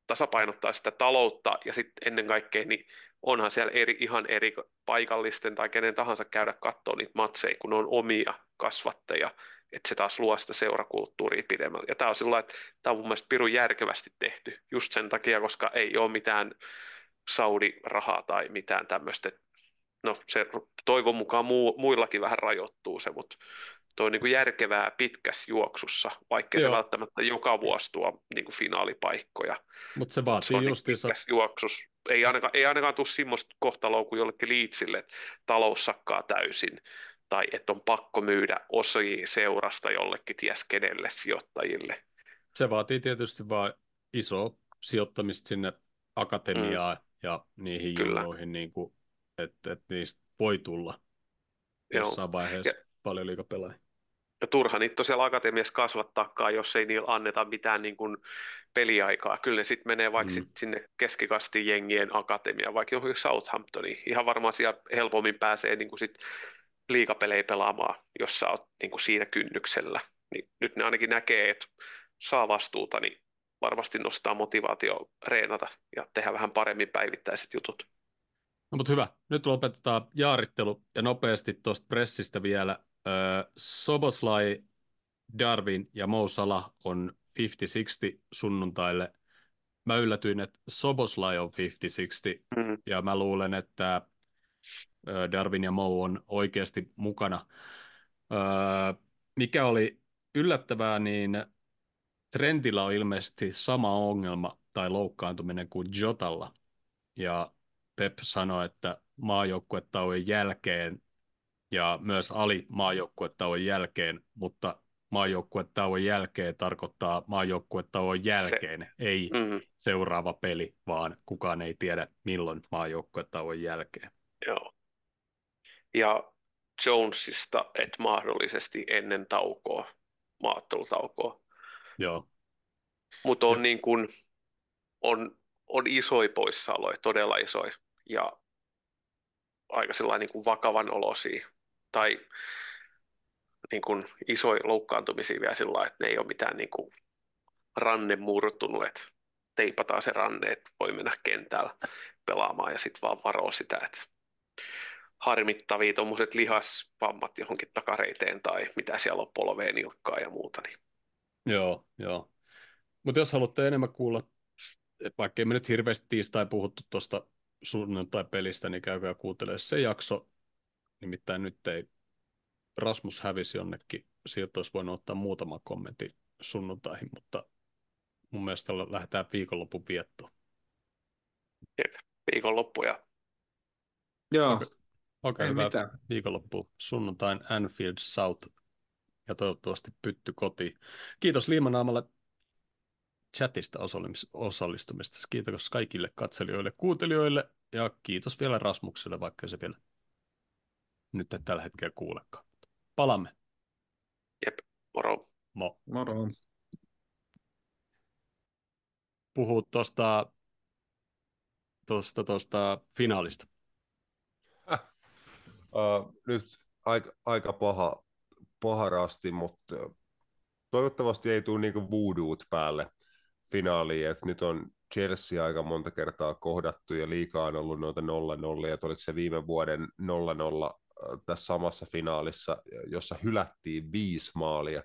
B: tasapainottaa sitä taloutta ja sitten ennen kaikkea niin onhan siellä eri, ihan eri paikallisten tai kenen tahansa käydä katsoa niitä matseja, kun on omia kasvatteja, että se taas luo sitä seurakulttuuria pidemmälle. Ja tämä on sillä että tämä on mun mielestä pirun järkevästi tehty, just sen takia, koska ei ole mitään Saudi-rahaa tai mitään tämmöistä. No se toivon mukaan muu, muillakin vähän rajoittuu se, mutta tuo on niin kuin järkevää pitkässä juoksussa, vaikka se välttämättä joka vuosi tuo niin kuin finaalipaikkoja.
A: Mutta se vaatii
B: niin
A: justiinsa...
B: juoksus. Ei ainakaan, ei ainakaan tule semmoista kohtaloa kuin jollekin liitsille, että talous sakkaa täysin tai että on pakko myydä osia seurasta jollekin ties kenelle sijoittajille.
A: Se vaatii tietysti vain iso sijoittamista sinne akatemiaan mm. ja niihin junnoihin, niin kuin, että, että niistä voi tulla jossain Joo. vaiheessa ja, paljon liikapelaajia.
B: Ja turha niitä tosiaan akatemiassa kasvattaakaan, jos ei niillä anneta mitään niin kuin peliaikaa. Kyllä ne sitten menee vaikka mm. sit sinne keskikastin jengien akatemia, vaikka johonkin Southamptoniin. Ihan varmaan siellä helpommin pääsee niin kuin sit liikapelejä pelaamaan, jos sä oot niin kuin siinä kynnyksellä. Niin nyt ne ainakin näkee, että saa vastuuta, niin varmasti nostaa motivaatio reenata ja tehdä vähän paremmin päivittäiset jutut.
A: No mutta hyvä. Nyt lopetetaan jaarittelu ja nopeasti tuosta pressistä vielä. Öö, Soboslai, Darwin ja Mousala on 50-60 sunnuntaille. Mä yllätyin, että Soboslai on 50-60 mm. ja mä luulen, että Darwin ja Mo on oikeasti mukana. Mikä oli yllättävää, niin Trentillä on ilmeisesti sama ongelma tai loukkaantuminen kuin Jotalla. Ja Pep sanoi, että maajoukkuetauon jälkeen ja myös ali maajoukkuetauon jälkeen, mutta maajoukkuetauon jälkeen tarkoittaa maajoukkuetauon jälkeen, Se, ei mm. seuraava peli, vaan kukaan ei tiedä milloin maajoukkuetauon jälkeen.
B: Joo. Ja Jonesista, että mahdollisesti ennen taukoa, maattelutaukoa.
A: Joo.
B: Mutta on, niin kun, on, on isoja poissaoloja, todella isoja, ja aika sellainen niin kuin vakavan olosia. Tai niin kuin isoja loukkaantumisia vielä sillä että ne ei ole mitään niin kuin ranne murtunut, että teipataan se ranne, että voi mennä kentällä pelaamaan ja sitten vaan varoa sitä, että harmittavia tuommoiset lihaspammat johonkin takareiteen tai mitä siellä on polveen nilkkaa ja muuta. Niin.
A: Joo, joo. Mutta jos haluatte enemmän kuulla, vaikka emme nyt hirveästi tiistai puhuttu tuosta sunnuntai-pelistä, niin käykää kuuntelemaan se jakso. Nimittäin nyt ei Rasmus hävisi jonnekin. Sieltä olisi voinut ottaa muutama kommentti sunnuntaihin, mutta mun mielestä lähdetään viikonlopun viettoon.
B: Jep, viikonloppuja.
C: Joo. Okei,
A: okay, hyvä mitään. viikonloppu. Sunnuntain Anfield South ja toivottavasti pytty koti. Kiitos Liimanaamalle chatista osallistumista. Kiitos kaikille katselijoille, kuuntelijoille ja kiitos vielä Rasmukselle, vaikka se vielä nyt tällä hetkellä kuulekaan. Palamme.
B: Jep, moro.
A: Mo.
C: Moro.
A: Puhuu tuosta tosta, tosta finaalista.
D: Äh. Uh, nyt aika, aika paha, paha rasti, mutta toivottavasti ei tule niinku voodoo't päälle finaaliin, että nyt on Chelsea aika monta kertaa kohdattu ja liikaa on ollut noita 0-0, ja oliko se viime vuoden 0-0 tässä samassa finaalissa, jossa hylättiin viisi maalia,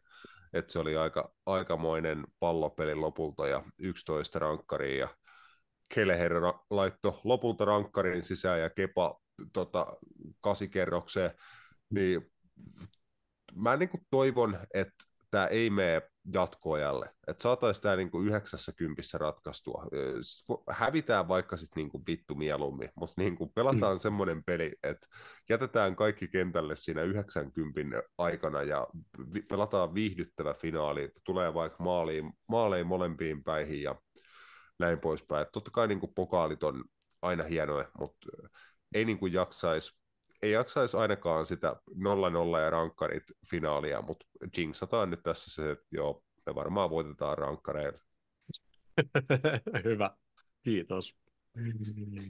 D: että se oli aika, aikamoinen pallopeli lopulta ja 11 rankkaria ja Keleher laitto lopulta rankkarin sisään ja Kepa tota, kasikerrokseen, niin mä niin toivon, että tämä ei mene jatkoajalle. Että saataisiin tämä niinku 90 ratkaistua. Hävitään vaikka sitten niinku vittu mieluummin, mutta niinku pelataan mm. semmoinen peli, että jätetään kaikki kentälle siinä 90 aikana ja vi- pelataan viihdyttävä finaali. Tulee vaikka maaliin, maaliin molempiin päihin ja näin poispäin. Et totta kai niinku pokaalit on aina hienoja, mutta ei niinku jaksaisi ei jaksaisi ainakaan sitä 0-0 ja rankkarit finaalia, mutta jinxataan nyt tässä se, että joo, me varmaan voitetaan rankkareilla.
A: Hyvä, kiitos.